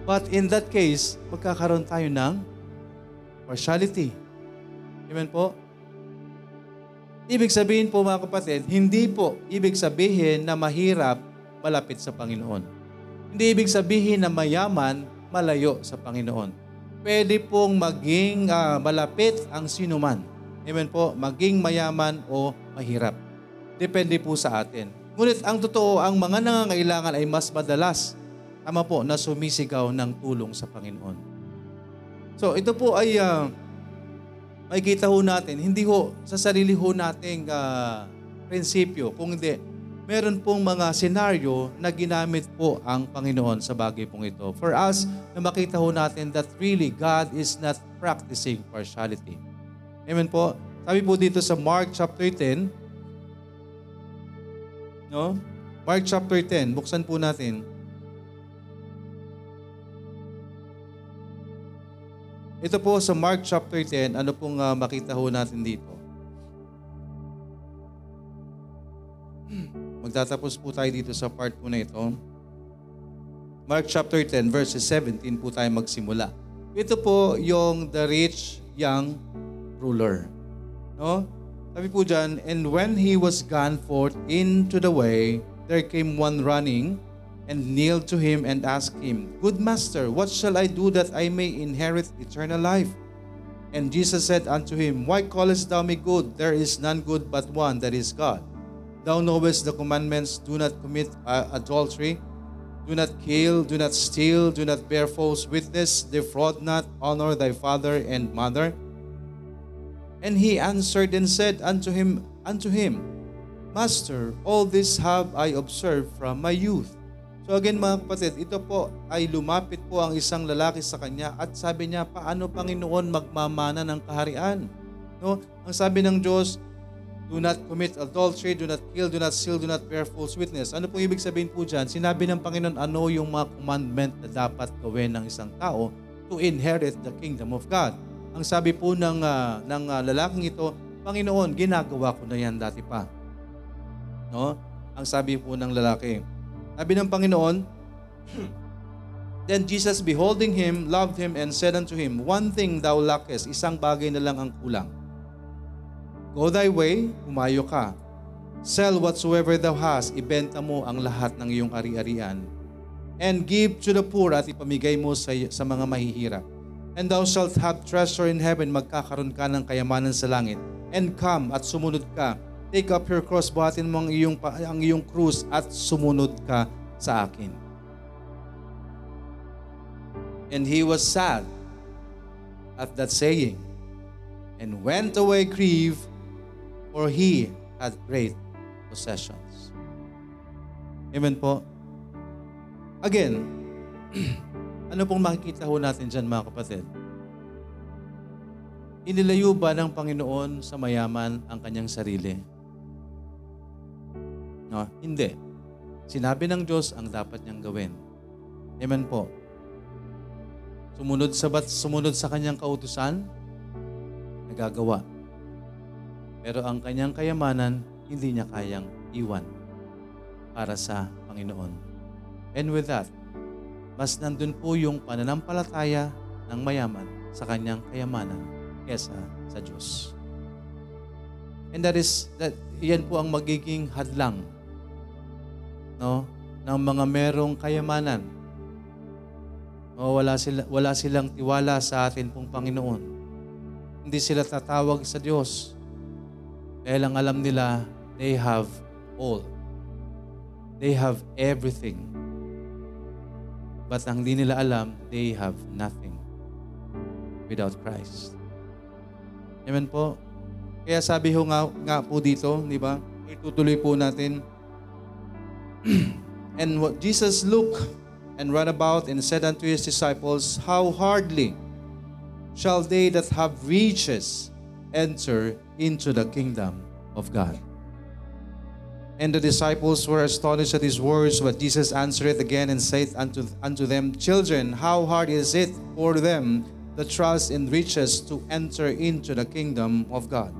But in that case, magkakaroon tayo ng partiality. Amen po? Ibig sabihin po mga kapatid, hindi po ibig sabihin na mahirap malapit sa Panginoon. Hindi ibig sabihin na mayaman malayo sa Panginoon. Pwede pong maging uh, malapit ang sinuman. Amen po? Maging mayaman o mahirap. Depende po sa atin. Ngunit ang totoo, ang mga nangangailangan ay mas madalas, tama po, na sumisigaw ng tulong sa Panginoon. So ito po ay uh, makikita ho natin, hindi ho sa sarili ho nating uh, prinsipyo, kung hindi, meron pong mga senaryo na ginamit po ang Panginoon sa bagay pong ito. For us, na makita ho natin that really God is not practicing partiality. Amen po? Sabi po dito sa Mark chapter 10, No? Mark chapter 10, buksan po natin. Ito po sa Mark chapter 10, ano pong uh, makita ho natin dito? Magtatapos po tayo dito sa part po na ito. Mark chapter 10 verses 17 po tayo magsimula. Ito po yung the rich young ruler. No? Sabi po dyan, And when he was gone forth into the way, there came one running and kneeled to him and asked him, Good master, what shall I do that I may inherit eternal life? And Jesus said unto him, Why callest thou me good? There is none good but one, that is God. Thou knowest the commandments, do not commit uh, adultery, do not kill, do not steal, do not bear false witness, defraud not, honor thy father and mother. And he answered and said unto him, unto him, Master, all this have I observed from my youth. So again mga kapatid, ito po ay lumapit po ang isang lalaki sa kanya at sabi niya, paano Panginoon magmamana ng kaharian? No? Ang sabi ng Diyos, do not commit adultery, do not kill, do not steal, do not bear false witness. Ano po ibig sabihin po dyan? Sinabi ng Panginoon ano yung mga commandment na dapat gawin ng isang tao to inherit the kingdom of God. Ang sabi po ng, uh, ng uh, lalaking ito, Panginoon, ginagawa ko na yan dati pa. No? Ang sabi po ng lalaki. Sabi ng Panginoon, Then Jesus, beholding him, loved him, and said unto him, One thing thou lackest, isang bagay na lang ang kulang. Go thy way, humayo ka. Sell whatsoever thou hast, ibenta mo ang lahat ng iyong ari-arian. And give to the poor at ipamigay mo sa, sa mga mahihirap. And thou shalt have treasure in heaven, magkakaroon ka ng kayamanan sa langit. And come at sumunod ka. Take up your cross, buhatin mo ang iyong, ang iyong krus at sumunod ka sa akin. And he was sad at that saying, and went away grieved, for he had great possessions. Amen po. Again, ano pong makikita ho natin dyan mga kapatid? Inilayo ba ng Panginoon sa mayaman ang kanyang sarili? No, hindi. Sinabi ng Diyos ang dapat niyang gawin. Amen po. Sumunod sa bat, sumunod sa kanyang kautusan, nagagawa. Pero ang kanyang kayamanan, hindi niya kayang iwan para sa Panginoon. And with that, mas nandun po yung pananampalataya ng mayaman sa kanyang kayamanan kesa sa Diyos. And that is, that, yan po ang magiging hadlang no, ng mga merong kayamanan o wala, sila, wala silang tiwala sa atin pong Panginoon. Hindi sila tatawag sa Diyos. Dahil ang alam nila, they have all. They have everything. But ang hindi nila alam, they have nothing without Christ. Amen po. Kaya sabi ho nga, nga po dito, di ba? Itutuloy po natin. and what Jesus looked and ran about and said unto his disciples, How hardly shall they that have riches enter into the kingdom of God? And the disciples were astonished at his words, but Jesus answered again and said unto, unto them, Children, how hard is it for them that trust in riches to enter into the kingdom of God?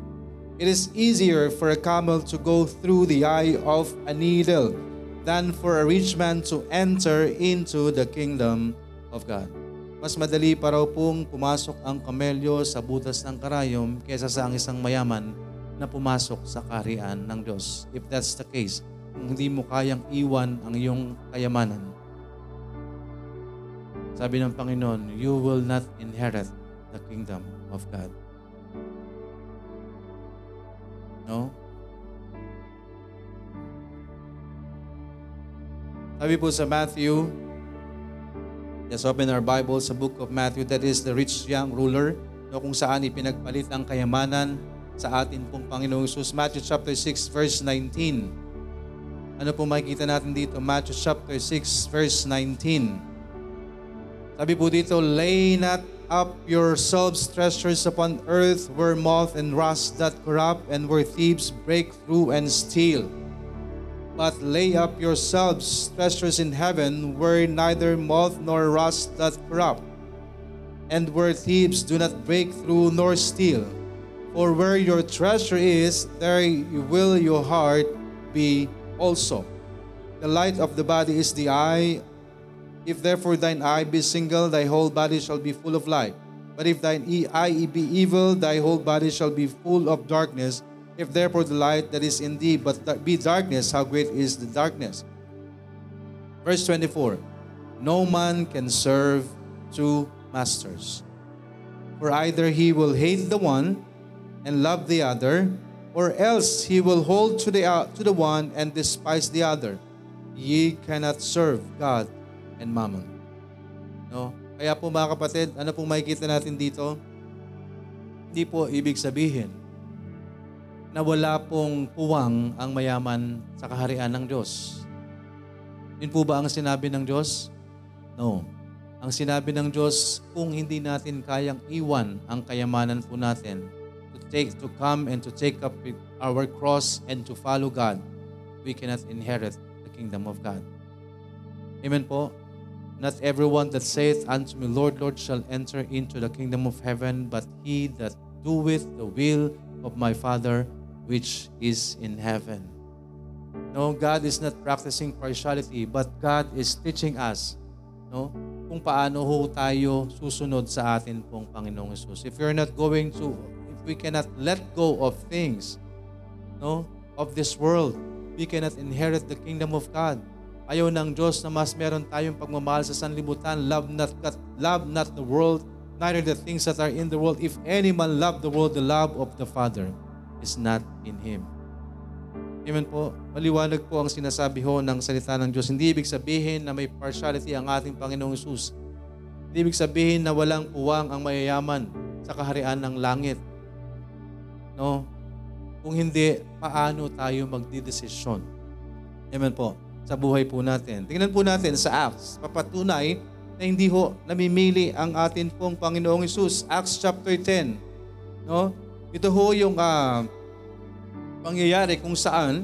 It is easier for a camel to go through the eye of a needle than for a rich man to enter into the kingdom of God. Mas madali pa raw pong pumasok ang kamelyo sa butas ng karayom kaysa sa ang isang mayaman na pumasok sa kaharian ng Diyos. If that's the case, kung hindi mo kayang iwan ang iyong kayamanan, sabi ng Panginoon, you will not inherit the kingdom of God. No? Sabi po sa Matthew, let's open our Bible sa book of Matthew, that is the rich young ruler, no, kung saan ipinagpalit ang kayamanan sa atin pong Panginoong Jesus. Matthew chapter 6 verse 19. Ano po makikita natin dito? Matthew chapter 6 verse 19. Sabi po dito, Lay not up yourselves treasures upon earth where moth and rust that corrupt and where thieves break through and steal. But lay up yourselves treasures in heaven where neither moth nor rust doth corrupt, and where thieves do not break through nor steal. For where your treasure is, there will your heart be also. The light of the body is the eye. If therefore thine eye be single, thy whole body shall be full of light. But if thine eye be evil, thy whole body shall be full of darkness. If therefore the light that is in thee but be darkness, how great is the darkness? Verse 24 No man can serve two masters. For either he will hate the one and love the other, or else he will hold to the, uh, to the one and despise the other. Ye cannot serve God and mammon. No? Kaya po mga kapatid, ano pong makikita natin dito? Hindi po ibig sabihin na wala pong puwang ang mayaman sa kaharian ng Diyos. Yun po ba ang sinabi ng Diyos? No. Ang sinabi ng Diyos, kung hindi natin kayang iwan ang kayamanan po natin, take to come and to take up our cross and to follow God, we cannot inherit the kingdom of God. Amen po. Not everyone that saith unto me, Lord, Lord, shall enter into the kingdom of heaven, but he that doeth the will of my Father which is in heaven. No, God is not practicing partiality, but God is teaching us, no, kung paano ho tayo susunod sa atin pong Panginoong Yesus. If you're not going to, we cannot let go of things, no, of this world, we cannot inherit the kingdom of God. Ayaw ng Diyos na mas meron tayong pagmamahal sa sanlibutan. Love not, love not the world, neither the things that are in the world. If any man love the world, the love of the Father is not in him. Amen po. Maliwanag po ang sinasabi ho ng salita ng Diyos. Hindi ibig sabihin na may partiality ang ating Panginoong Yesus. Hindi ibig sabihin na walang puwang ang mayayaman sa kaharian ng langit. No? Kung hindi, paano tayo magdidesisyon? Amen po. Sa buhay po natin. Tingnan po natin sa Acts. Papatunay na hindi ho namimili ang atin pong Panginoong Yesus. Acts chapter 10. No? Ito ho yung uh, pangyayari kung saan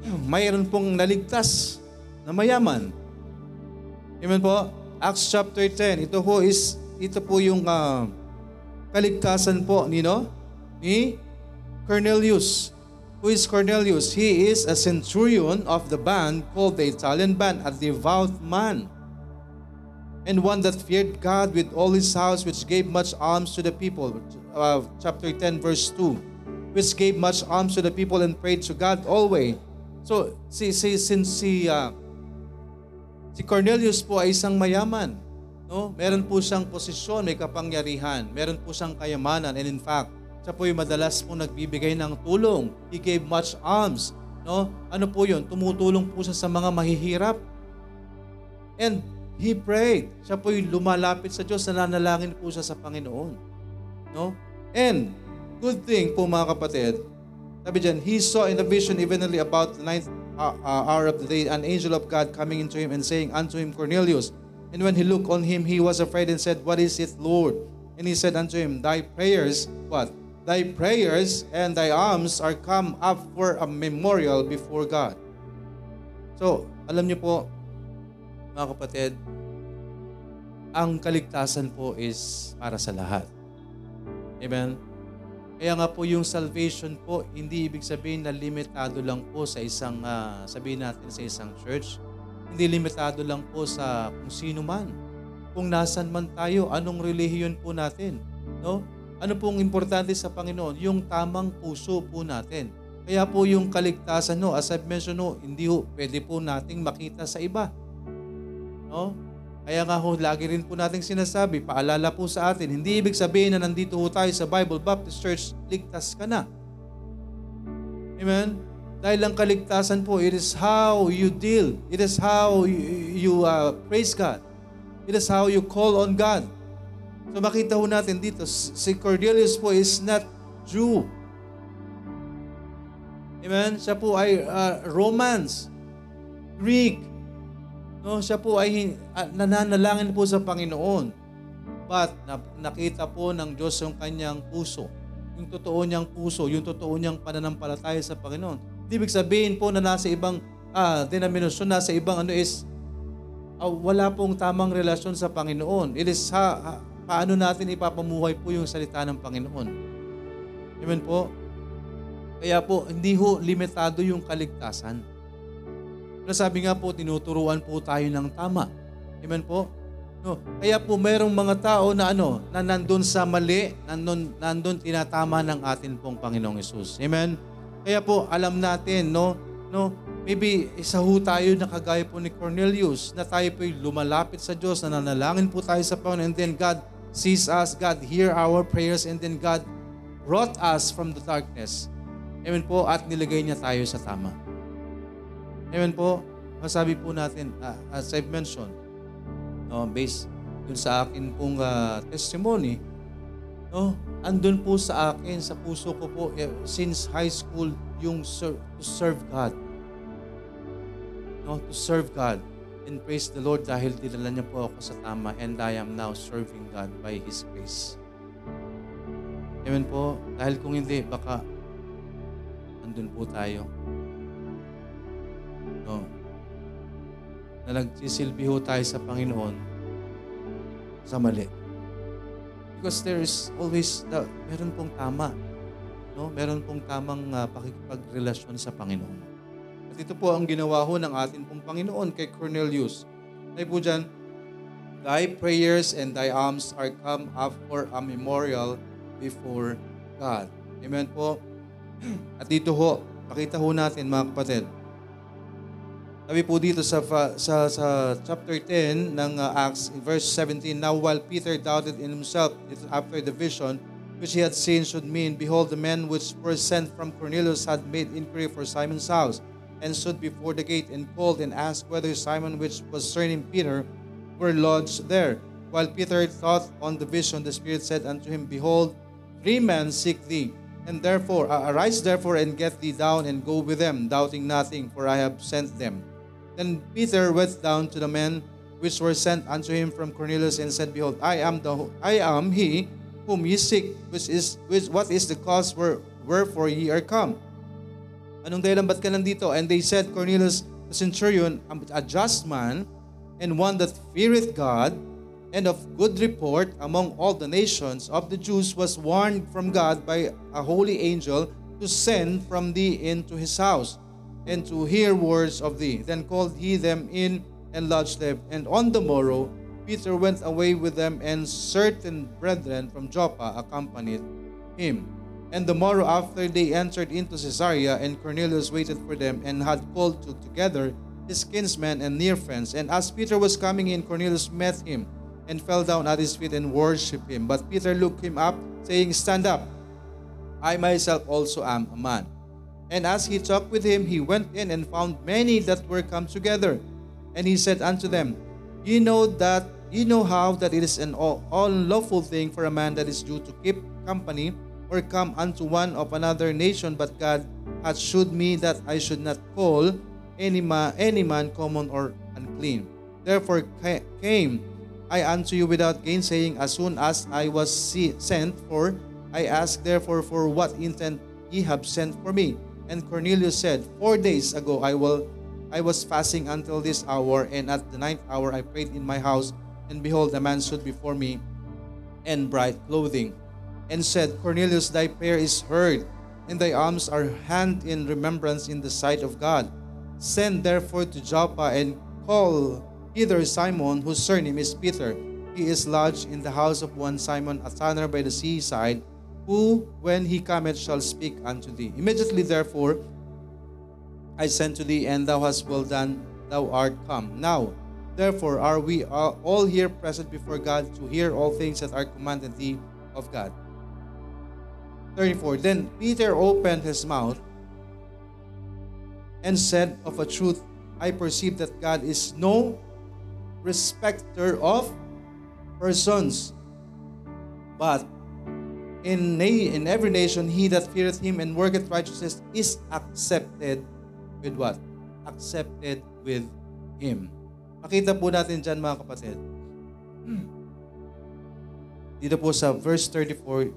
mayroon pong naligtas na mayaman. Amen po? Acts chapter 10. Ito po is ito po yung uh, kaligtasan po ni no ni Cornelius. Who is Cornelius? He is a centurion of the band called the Italian band, a devout man. And one that feared God with all his house, which gave much alms to the people. Uh, chapter 10, verse 2 which gave much alms to the people and prayed to God always. So, si, si, since si, uh, si Cornelius po ay isang mayaman, no? meron po siyang posisyon, may kapangyarihan, meron po siyang kayamanan, and in fact, siya po ay madalas po nagbibigay ng tulong. He gave much alms. No? Ano po yun? Tumutulong po siya sa mga mahihirap. And he prayed. Siya po ay lumalapit sa Diyos, nananalangin po siya sa Panginoon. No? And Good thing po mga kapatid, sabi dyan, he saw in the vision evenly about the ninth uh, uh, hour of the day an angel of God coming into him and saying unto him, Cornelius. And when he looked on him, he was afraid and said, What is it, Lord? And he said unto him, Thy prayers, what? Thy prayers and thy alms are come up for a memorial before God. So, alam niyo po, mga kapatid, ang kaligtasan po is para sa lahat. Amen? Kaya nga po yung salvation po, hindi ibig sabihin na limitado lang po sa isang, uh, sabihin natin sa isang church. Hindi limitado lang po sa kung sino man. Kung nasan man tayo, anong relihiyon po natin. No? Ano pong importante sa Panginoon? Yung tamang puso po natin. Kaya po yung kaligtasan, no, as I've mentioned, no, hindi po pwede po nating makita sa iba. No? Kaya nga ho, lagi rin po nating sinasabi, paalala po sa atin, hindi ibig sabihin na nandito ho tayo sa Bible Baptist Church, ligtas ka na. Amen? Dahil ang kaligtasan po, it is how you deal. It is how you, you uh, praise God. It is how you call on God. So makita ho natin dito, si Cornelius po is not Jew. Amen? Siya po ay uh, Romans, Greek, No, siya po ay uh, nananalangin po sa Panginoon. But na, nakita po ng Diyos yung kanyang puso. Yung totoo niyang puso, yung totoo niyang pananampalataya sa Panginoon. Hindi ibig sabihin po na nasa ibang ah, denominasyon, nasa ibang ano is uh, wala pong tamang relasyon sa Panginoon. It is ha, ha, paano natin ipapamuhay po yung salita ng Panginoon. Amen po? Kaya po, hindi ho limitado yung kaligtasan. Na sabi nga po, tinuturuan po tayo ng tama. Amen po? No. Kaya po mayroong mga tao na ano, na nandun sa mali, nandun, nandun tinatama ng atin pong Panginoong Yesus. Amen? Kaya po alam natin, no, no, maybe isa ho tayo na kagaya po ni Cornelius, na tayo po lumalapit sa Diyos, na nanalangin po tayo sa Panginoon, and then God sees us, God hear our prayers, and then God brought us from the darkness. Amen po, at nilagay niya tayo sa tama. Amen po. Masabi po natin, uh, as I've mentioned, no, based dun sa akin pong uh, testimony, no, andun po sa akin, sa puso ko po, eh, since high school, yung ser- to serve God. No, to serve God. And praise the Lord dahil dinala niya po ako sa tama and I am now serving God by His grace. Amen po. Dahil kung hindi, baka andun po tayo no, na nagsisilbi ho tayo sa Panginoon sa mali. Because there is always, the, meron pong tama. No? Meron pong tamang uh, pakikipagrelasyon sa Panginoon. At ito po ang ginawa ho ng ating pong Panginoon kay Cornelius. Ay po dyan, Thy prayers and thy alms are come up for a memorial before God. Amen po. At dito ho, pakita ho natin mga kapatid. Sabi po dito sa, sa, sa chapter 10 ng uh, Acts, in verse 17, Now while Peter doubted in himself after the vision which he had seen should mean, Behold, the men which were sent from Cornelius had made inquiry for Simon's house, and stood before the gate, and called and asked whether Simon, which was surnamed Peter, were lodged there. While Peter thought on the vision, the Spirit said unto him, Behold, three men seek thee. And therefore, arise therefore and get thee down and go with them, doubting nothing, for I have sent them. Then Peter went down to the men which were sent unto him from Cornelius and said, Behold, I am the I am he whom ye seek, which is which what is the cause where, wherefore ye are come. Anong dahilan ba't ka nandito? And they said, Cornelius the centurion, a just man, and one that feareth God, and of good report among all the nations of the Jews, was warned from God by a holy angel to send from thee into his house and to hear words of thee. Then called he them in and lodged them. And on the morrow, Peter went away with them, and certain brethren from Joppa accompanied him. And the morrow after they entered into Caesarea, and Cornelius waited for them, and had called to, together his kinsmen and near friends. And as Peter was coming in, Cornelius met him, and fell down at his feet and worshipped him. But Peter looked him up, saying, Stand up, I myself also am a man. And as he talked with him, he went in and found many that were come together. And he said unto them, Ye know that ye know how that it is an unlawful thing for a man that is due to keep company or come unto one of another nation, but God hath shewed me that I should not call any, ma, any man common or unclean. Therefore came I unto you without gainsaying as soon as I was sent for. I asked therefore for what intent ye have sent for me. And Cornelius said, Four days ago I will I was fasting until this hour, and at the ninth hour I prayed in my house, and behold, a man stood before me in bright clothing, and said, Cornelius, thy prayer is heard, and thy alms are hand in remembrance in the sight of God. Send therefore to Joppa and call hither Simon, whose surname is Peter. He is lodged in the house of one Simon, a tanner by the seaside, who, when he cometh, shall speak unto thee. Immediately, therefore, I sent to thee, and thou hast well done, thou art come. Now, therefore, are we all here present before God to hear all things that are commanded thee of God. 34. Then Peter opened his mouth and said, Of a truth, I perceive that God is no respecter of persons, but in, na- in every nation, he that feareth him and worketh righteousness is accepted with what? Accepted with him. Makita po natin dyan mga kapatid. Dito po sa verse 34,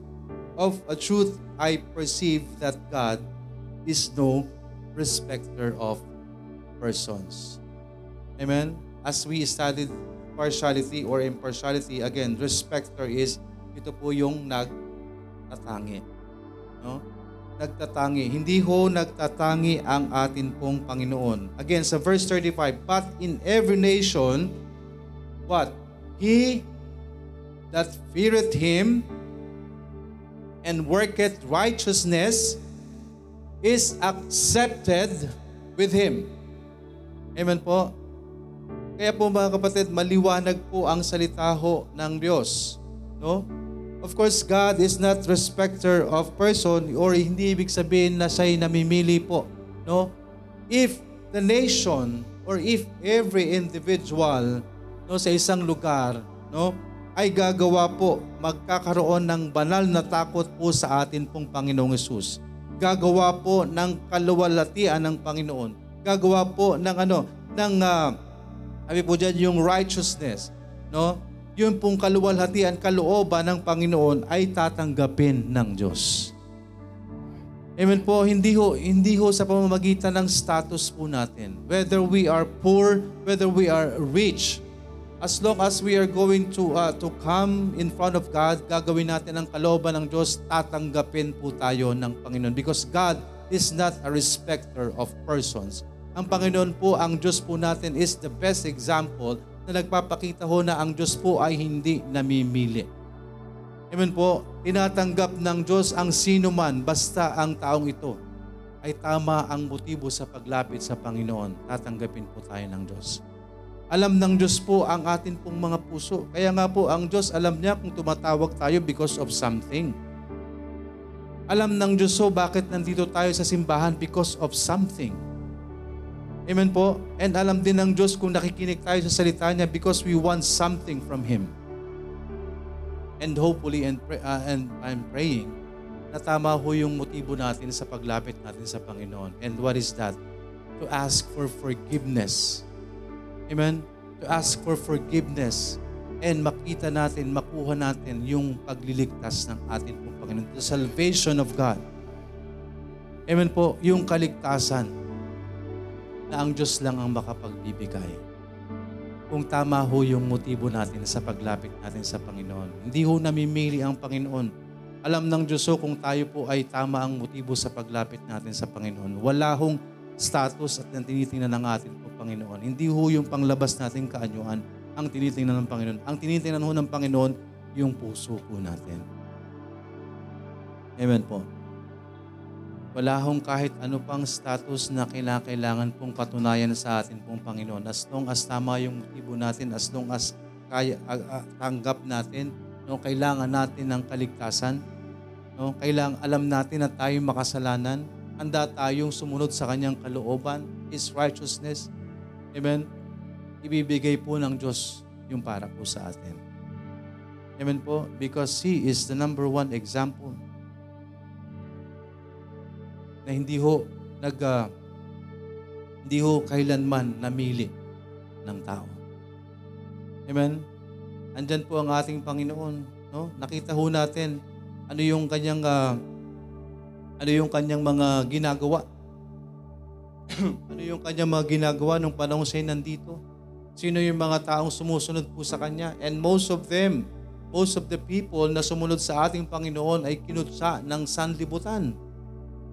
Of a truth I perceive that God is no respecter of persons. Amen? As we studied partiality or impartiality, again, respecter is ito po yung nag nagtatangi. No? Nagtatangi. Hindi ho nagtatangi ang atin pong Panginoon. Again, sa verse 35, But in every nation, what? He that feareth Him and worketh righteousness is accepted with Him. Amen po? Kaya po mga kapatid, maliwanag po ang salita ho ng Diyos. No? Of course, God is not respecter of person or hindi ibig sabihin na siya'y namimili po. No? If the nation or if every individual no sa isang lugar no ay gagawa po magkakaroon ng banal na takot po sa atin pong Panginoong Hesus. Gagawa po ng kaluwalhatian ng Panginoon. Gagawa po ng ano ng uh, sabi po diyan yung righteousness, no? yun pong kaluwalhatian, kalooban ng Panginoon ay tatanggapin ng Diyos. Amen po, hindi ho, hindi ho sa pamamagitan ng status po natin. Whether we are poor, whether we are rich, as long as we are going to uh, to come in front of God, gagawin natin ang kalooban ng Diyos, tatanggapin po tayo ng Panginoon. Because God is not a respecter of persons. Ang Panginoon po, ang Diyos po natin is the best example na nagpapakita ho na ang Diyos po ay hindi namimili. Amen po, tinatanggap ng Diyos ang sino man basta ang taong ito ay tama ang motibo sa paglapit sa Panginoon. Tatanggapin po tayo ng Diyos. Alam ng Diyos po ang atin pong mga puso. Kaya nga po ang Diyos alam niya kung tumatawag tayo because of something. Alam ng Diyos po bakit nandito tayo sa simbahan because of something. Amen po? And alam din ng Diyos kung nakikinig tayo sa salita niya because we want something from Him. And hopefully, and, pray, uh, and I'm praying, na tama ho yung motibo natin sa paglapit natin sa Panginoon. And what is that? To ask for forgiveness. Amen? To ask for forgiveness and makita natin, makuha natin yung pagliligtas ng ating pong Panginoon. The salvation of God. Amen po, yung kaligtasan na ang Diyos lang ang makapagbibigay. Kung tama ho yung motibo natin sa paglapit natin sa Panginoon. Hindi ho namimili ang Panginoon. Alam ng Diyos ho kung tayo po ay tama ang motibo sa paglapit natin sa Panginoon. Wala hong status at ang tinitingnan ng atin po Panginoon. Hindi ho yung panglabas natin kaanyuan ang tinitingnan ng Panginoon. Ang tinitingnan ho ng Panginoon yung puso po natin. Amen po. Wala hong kahit ano pang status na kailangan pong patunayan sa atin pong Panginoon. As long as tama yung motibo natin, as long as kaya, uh, uh, tanggap natin, no, kailangan natin ng kaligtasan, no, kailangan alam natin na tayo makasalanan, handa tayong sumunod sa kanyang kalooban, His righteousness. Amen? Ibibigay po ng Diyos yung para po sa atin. Amen po? Because He is the number one example na hindi ho nag uh, hindi ho kailanman namili ng tao. Amen. Andyan po ang ating Panginoon, no? Nakita ho natin ano yung kanyang uh, ano yung kanyang mga ginagawa. ano yung kanyang mga ginagawa nung panahon siya nandito? Sino yung mga taong sumusunod po sa kanya? And most of them, most of the people na sumunod sa ating Panginoon ay kinutsa ng sanlibutan.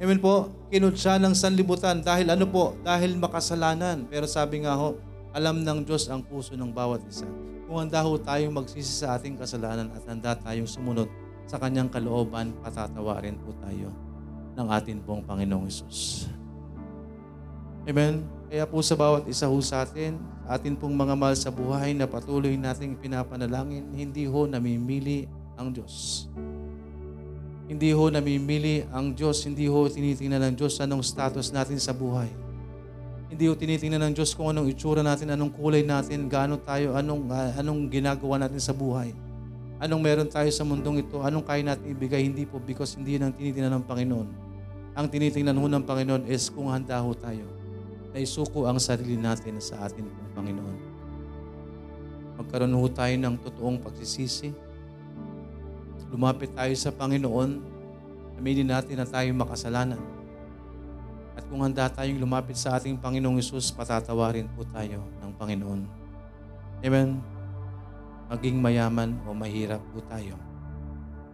Amen po, kinutsa ng sanlibutan dahil ano po? Dahil makasalanan. Pero sabi nga ho, alam ng Diyos ang puso ng bawat isa. Kung handa ho tayong magsisi sa ating kasalanan at handa tayong sumunod sa kanyang kalooban, patatawarin po tayo ng atin pong Panginoong Isus. Amen? Kaya po sa bawat isa ho sa atin, atin pong mga mahal sa buhay na patuloy nating pinapanalangin, hindi ho namimili ang Diyos. Hindi ho namimili ang Diyos, hindi ho tinitingnan ng Diyos anong status natin sa buhay. Hindi ho tinitingnan ng Diyos kung anong itsura natin, anong kulay natin, gaano tayo, anong, uh, anong ginagawa natin sa buhay. Anong meron tayo sa mundong ito, anong kaya natin ibigay, hindi po because hindi yun ang tinitingnan ng Panginoon. Ang tinitingnan ho ng Panginoon is kung handa ho tayo na isuko ang sarili natin sa atin Panginoon. Magkaroon ho tayo ng totoong pagsisisi, lumapit tayo sa Panginoon, aminin natin na tayo makasalanan. At kung handa tayong lumapit sa ating Panginoong Isus, patatawarin po tayo ng Panginoon. Amen? Maging mayaman o mahirap po tayo,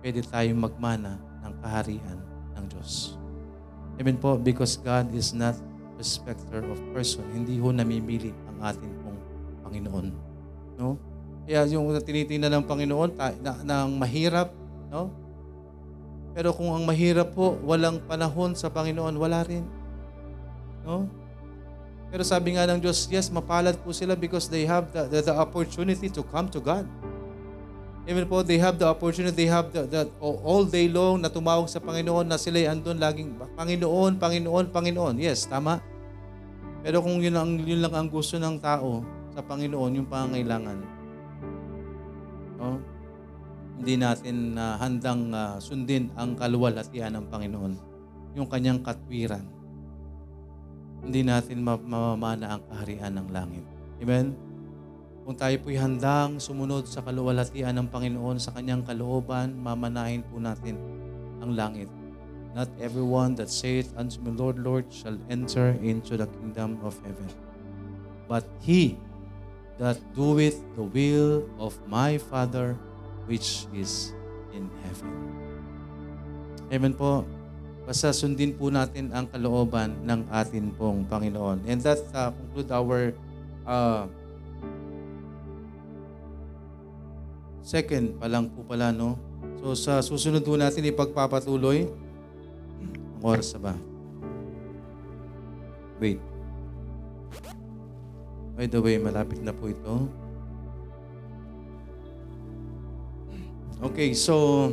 pwede tayong magmana ng kaharian ng Diyos. Amen po, because God is not respecter of person. Hindi ho namimili ang ating pong Panginoon. No? Kaya yung tinitingnan ng Panginoon ta, na, na mahirap No? Pero kung ang mahirap po, walang panahon sa Panginoon, wala rin. No? Pero sabi nga ng Diyos, yes, mapalad po sila because they have the, the, the opportunity to come to God. Amen po, they have the opportunity, they have the, the all day long na tumawag sa Panginoon na sila andun laging, Panginoon, Panginoon, Panginoon. Yes, tama. Pero kung yun, lang, yun lang ang gusto ng tao sa Panginoon, yung pangangailangan, no? hindi natin uh, handang uh, sundin ang kaluwalhatian ng Panginoon, yung kanyang katwiran. Hindi natin mamamana ang kaharian ng langit. Amen? Kung tayo po'y handang sumunod sa kaluwalhatian ng Panginoon, sa kanyang kalooban, mamanahin po natin ang langit. Not everyone that saith unto me, Lord, Lord, shall enter into the kingdom of heaven. But he that doeth the will of my Father which is in heaven. Amen po. Basta sundin po natin ang kalooban ng atin pong Panginoon. And that uh, conclude our uh, second pa lang po pala, no? So sa susunod po natin ipagpapatuloy. Ang oras na ba? Wait. By the way, malapit na po ito. Okay, so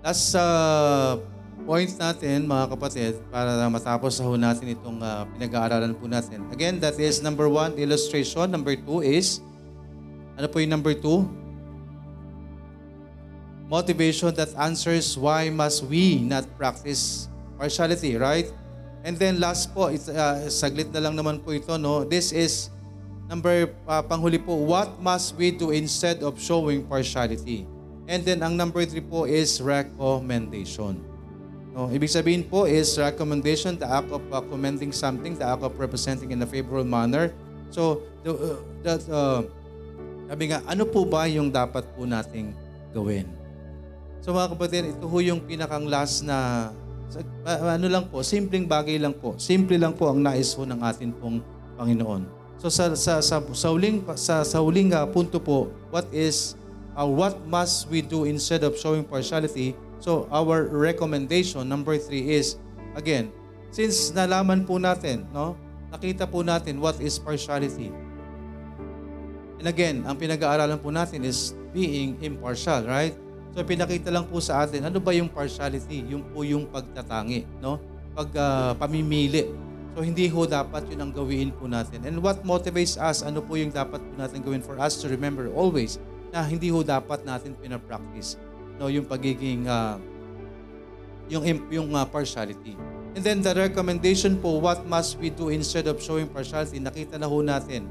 last uh, point natin mga kapatid para matapos sa natin itong uh, pinag-aaralan po natin. Again, that is number one, illustration. Number two is, ano po yung number two? Motivation that answers why must we not practice partiality, right? And then last po, it's, uh, saglit na lang naman po ito, no? This is Number uh, panghuli po, what must we do instead of showing partiality? And then ang number three po is recommendation. No, ibig sabihin po is recommendation, the act of uh, commending something, the act of representing in a favorable manner. So, the, uh, that, uh, sabi nga, ano po ba yung dapat po nating gawin? So mga kapatid, ito ho yung pinakang last na, uh, ano lang po, simpleng bagay lang po. Simple lang po ang nais po ng atin pong Panginoon. So sa sa sa, sa huling sa, sa huling uh, punto po, what is uh, what must we do instead of showing partiality? So our recommendation number three is again, since nalaman po natin, no? Nakita po natin what is partiality. And again, ang pinag-aaralan po natin is being impartial, right? So pinakita lang po sa atin, ano ba yung partiality? Yung po yung pagtatangi, no? Pag uh, pamimili So hindi ho dapat yun ang gawin po natin. And what motivates us, ano po yung dapat po natin gawin for us to remember always na hindi ho dapat natin pinapractice no, yung pagiging uh, yung yung uh, partiality. And then the recommendation po, what must we do instead of showing partiality? Nakita na ho natin.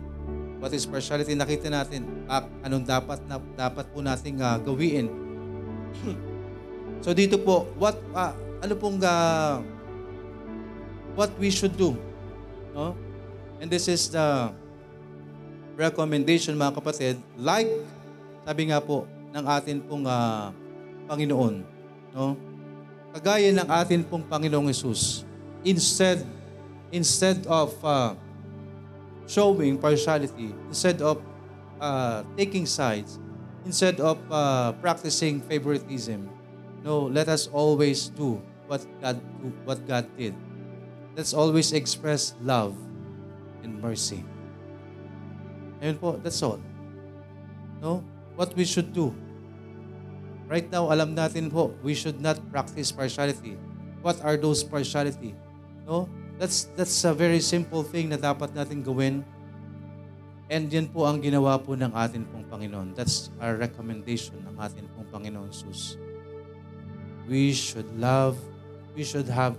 What is partiality? Nakita natin uh, anong dapat na dapat po nating uh, gawin. so dito po, what uh, ano pong uh, what we should do. No? And this is the recommendation mga kapatid, like sabi nga po ng atin pong uh, Panginoon, no? Kagaya ng atin pong Panginoong Yesus, instead instead of uh, showing partiality, instead of uh, taking sides, instead of uh, practicing favoritism, no, let us always do what God what God did. Let's always express love and mercy. Ayun po, that's all. No? What we should do. Right now, alam natin po, we should not practice partiality. What are those partiality? No? That's that's a very simple thing na dapat natin gawin. And yan po ang ginawa po ng atin pong Panginoon. That's our recommendation ng atin pong Panginoon Jesus. We should love, we should have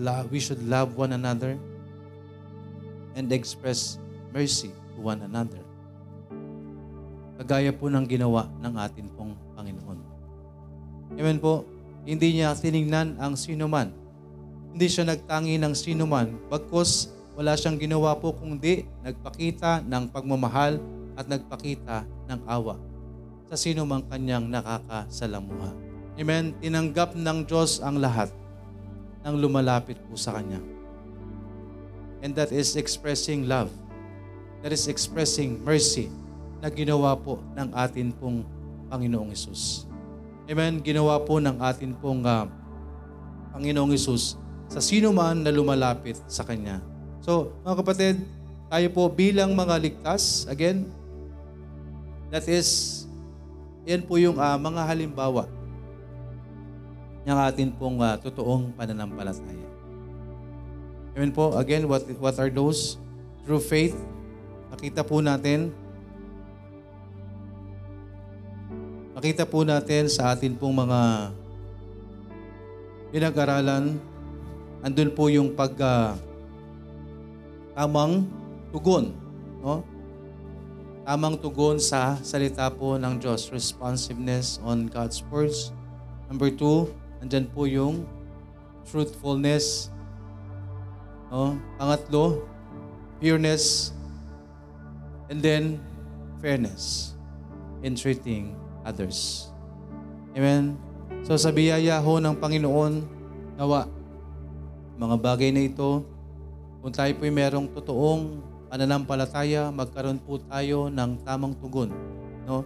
love, we should love one another and express mercy to one another. Kagaya po ng ginawa ng atin pong Panginoon. Amen po. Hindi niya tiningnan ang sino man. Hindi siya nagtangi ng sino man. Bagkus, wala siyang ginawa po kundi nagpakita ng pagmamahal at nagpakita ng awa sa sino mang kanyang nakakasalamuha. Amen. Tinanggap ng Diyos ang lahat nang lumalapit po sa Kanya. And that is expressing love. That is expressing mercy na ginawa po ng atin pong Panginoong Isus. Amen? Ginawa po ng atin pong uh, Panginoong Isus sa sino man na lumalapit sa Kanya. So, mga kapatid, tayo po bilang mga ligtas, again, that is, yan po yung uh, mga halimbawa ng atin pong uh, totoong pananampalataya. Amen po. Again, what, what are those? Through faith, nakita po natin, nakita po natin sa atin pong mga pinag-aralan, andun po yung pag uh, tamang tugon. No? Tamang tugon sa salita po ng Diyos. Responsiveness on God's words. Number two, Andyan po yung truthfulness. No? Pangatlo, pureness. And then, fairness in treating others. Amen? So sa biyaya ho ng Panginoon, nawa, mga bagay na ito, kung tayo po'y merong totoong pananampalataya, magkaroon po tayo ng tamang tugon no?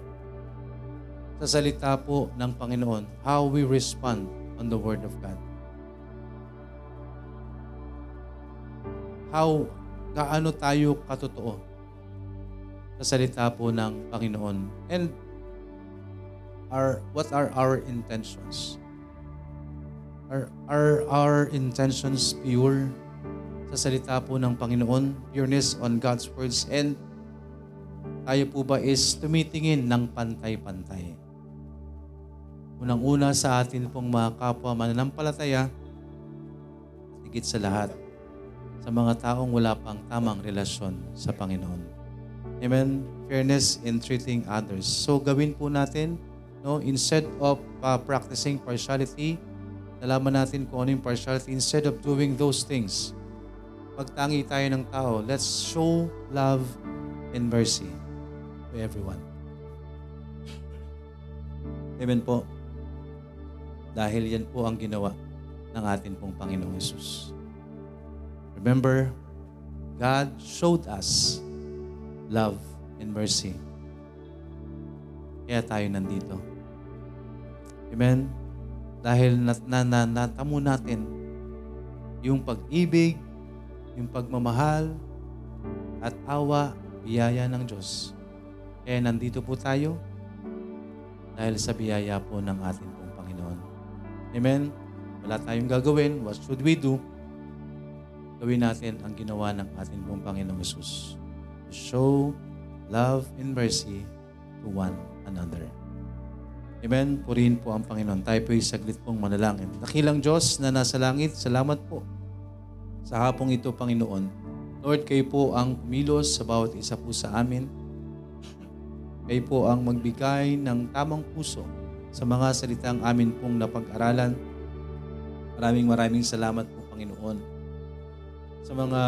Sa salita po ng Panginoon, how we respond on the Word of God. How, gaano tayo katotoo sa salita po ng Panginoon. And our, what are our intentions? Are, are our intentions pure sa salita po ng Panginoon? Pureness on God's words. And tayo po ba is tumitingin ng pantay-pantay? Unang-una sa atin pong mga kapwa mananampalataya, higit sa lahat, sa mga taong wala pang tamang relasyon sa Panginoon. Amen? Fairness in treating others. So gawin po natin, no, instead of uh, practicing partiality, nalaman natin kung ano yung partiality, instead of doing those things, pagtangi tayo ng tao, let's show love and mercy to everyone. Amen po. Dahil yan po ang ginawa ng atin pong Panginoong Yesus. Remember, God showed us love and mercy. Kaya tayo nandito. Amen? Dahil na, na, natamo natin yung pag-ibig, yung pagmamahal, at awa, biyaya ng Diyos. Kaya nandito po tayo dahil sa biyaya po ng ating pong Panginoon. Amen? Wala tayong gagawin. What should we do? Gawin natin ang ginawa ng ating pong Panginoong Yesus. Show love and mercy to one another. Amen? Purihin po ang Panginoon. Tayo po saglit pong manalangin. Dakilang Diyos na nasa langit, salamat po sa hapong ito, Panginoon. Lord, kayo po ang kumilos sa bawat isa po sa amin. Kayo po ang magbigay ng tamang puso sa mga salitang amin pong napag-aralan. Maraming maraming salamat po, Panginoon. Sa mga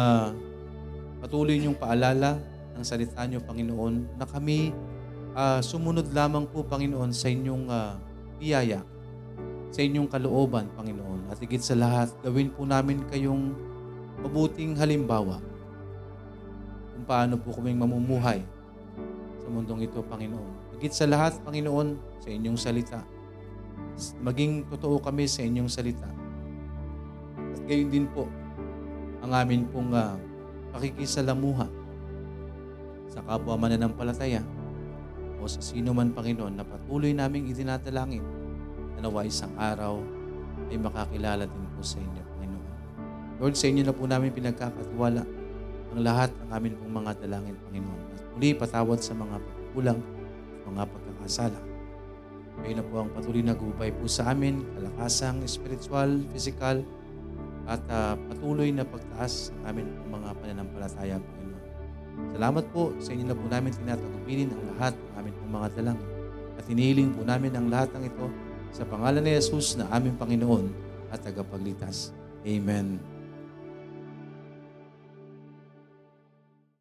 patuloy niyong paalala ng salita niyo, Panginoon, na kami ah, sumunod lamang po, Panginoon, sa inyong ah, biyaya, sa inyong kalooban, Panginoon. At higit sa lahat, gawin po namin kayong mabuting halimbawa kung paano po kaming mamumuhay sa mundong ito, Panginoon. Higit sa lahat, Panginoon, sa inyong salita. Maging totoo kami sa inyong salita. At gayon din po, ang amin pong uh, pakikisalamuha sa kapwa mananampalataya o sa sino man, Panginoon, na patuloy naming idinadalangin na nawa isang araw ay makakilala din po sa inyo, Panginoon. Lord, sa inyo na po namin pinagkakatiwala ang lahat ng amin pong mga dalangin, Panginoon. At muli, patawad sa mga pagkukulang, mga pagkakasala. Kayo na po ang patuloy na gubay po sa amin, kalakasang spiritual, physical, at uh, patuloy na pagtaas ng amin pong mga pananampalataya, Panginoon. Salamat po sa inyo na po namin tinatagupinin ang lahat ng amin pong mga dalangin. At inihiling po namin ang lahat ng ito sa pangalan ni Jesus na aming Panginoon at tagapagligtas. Amen.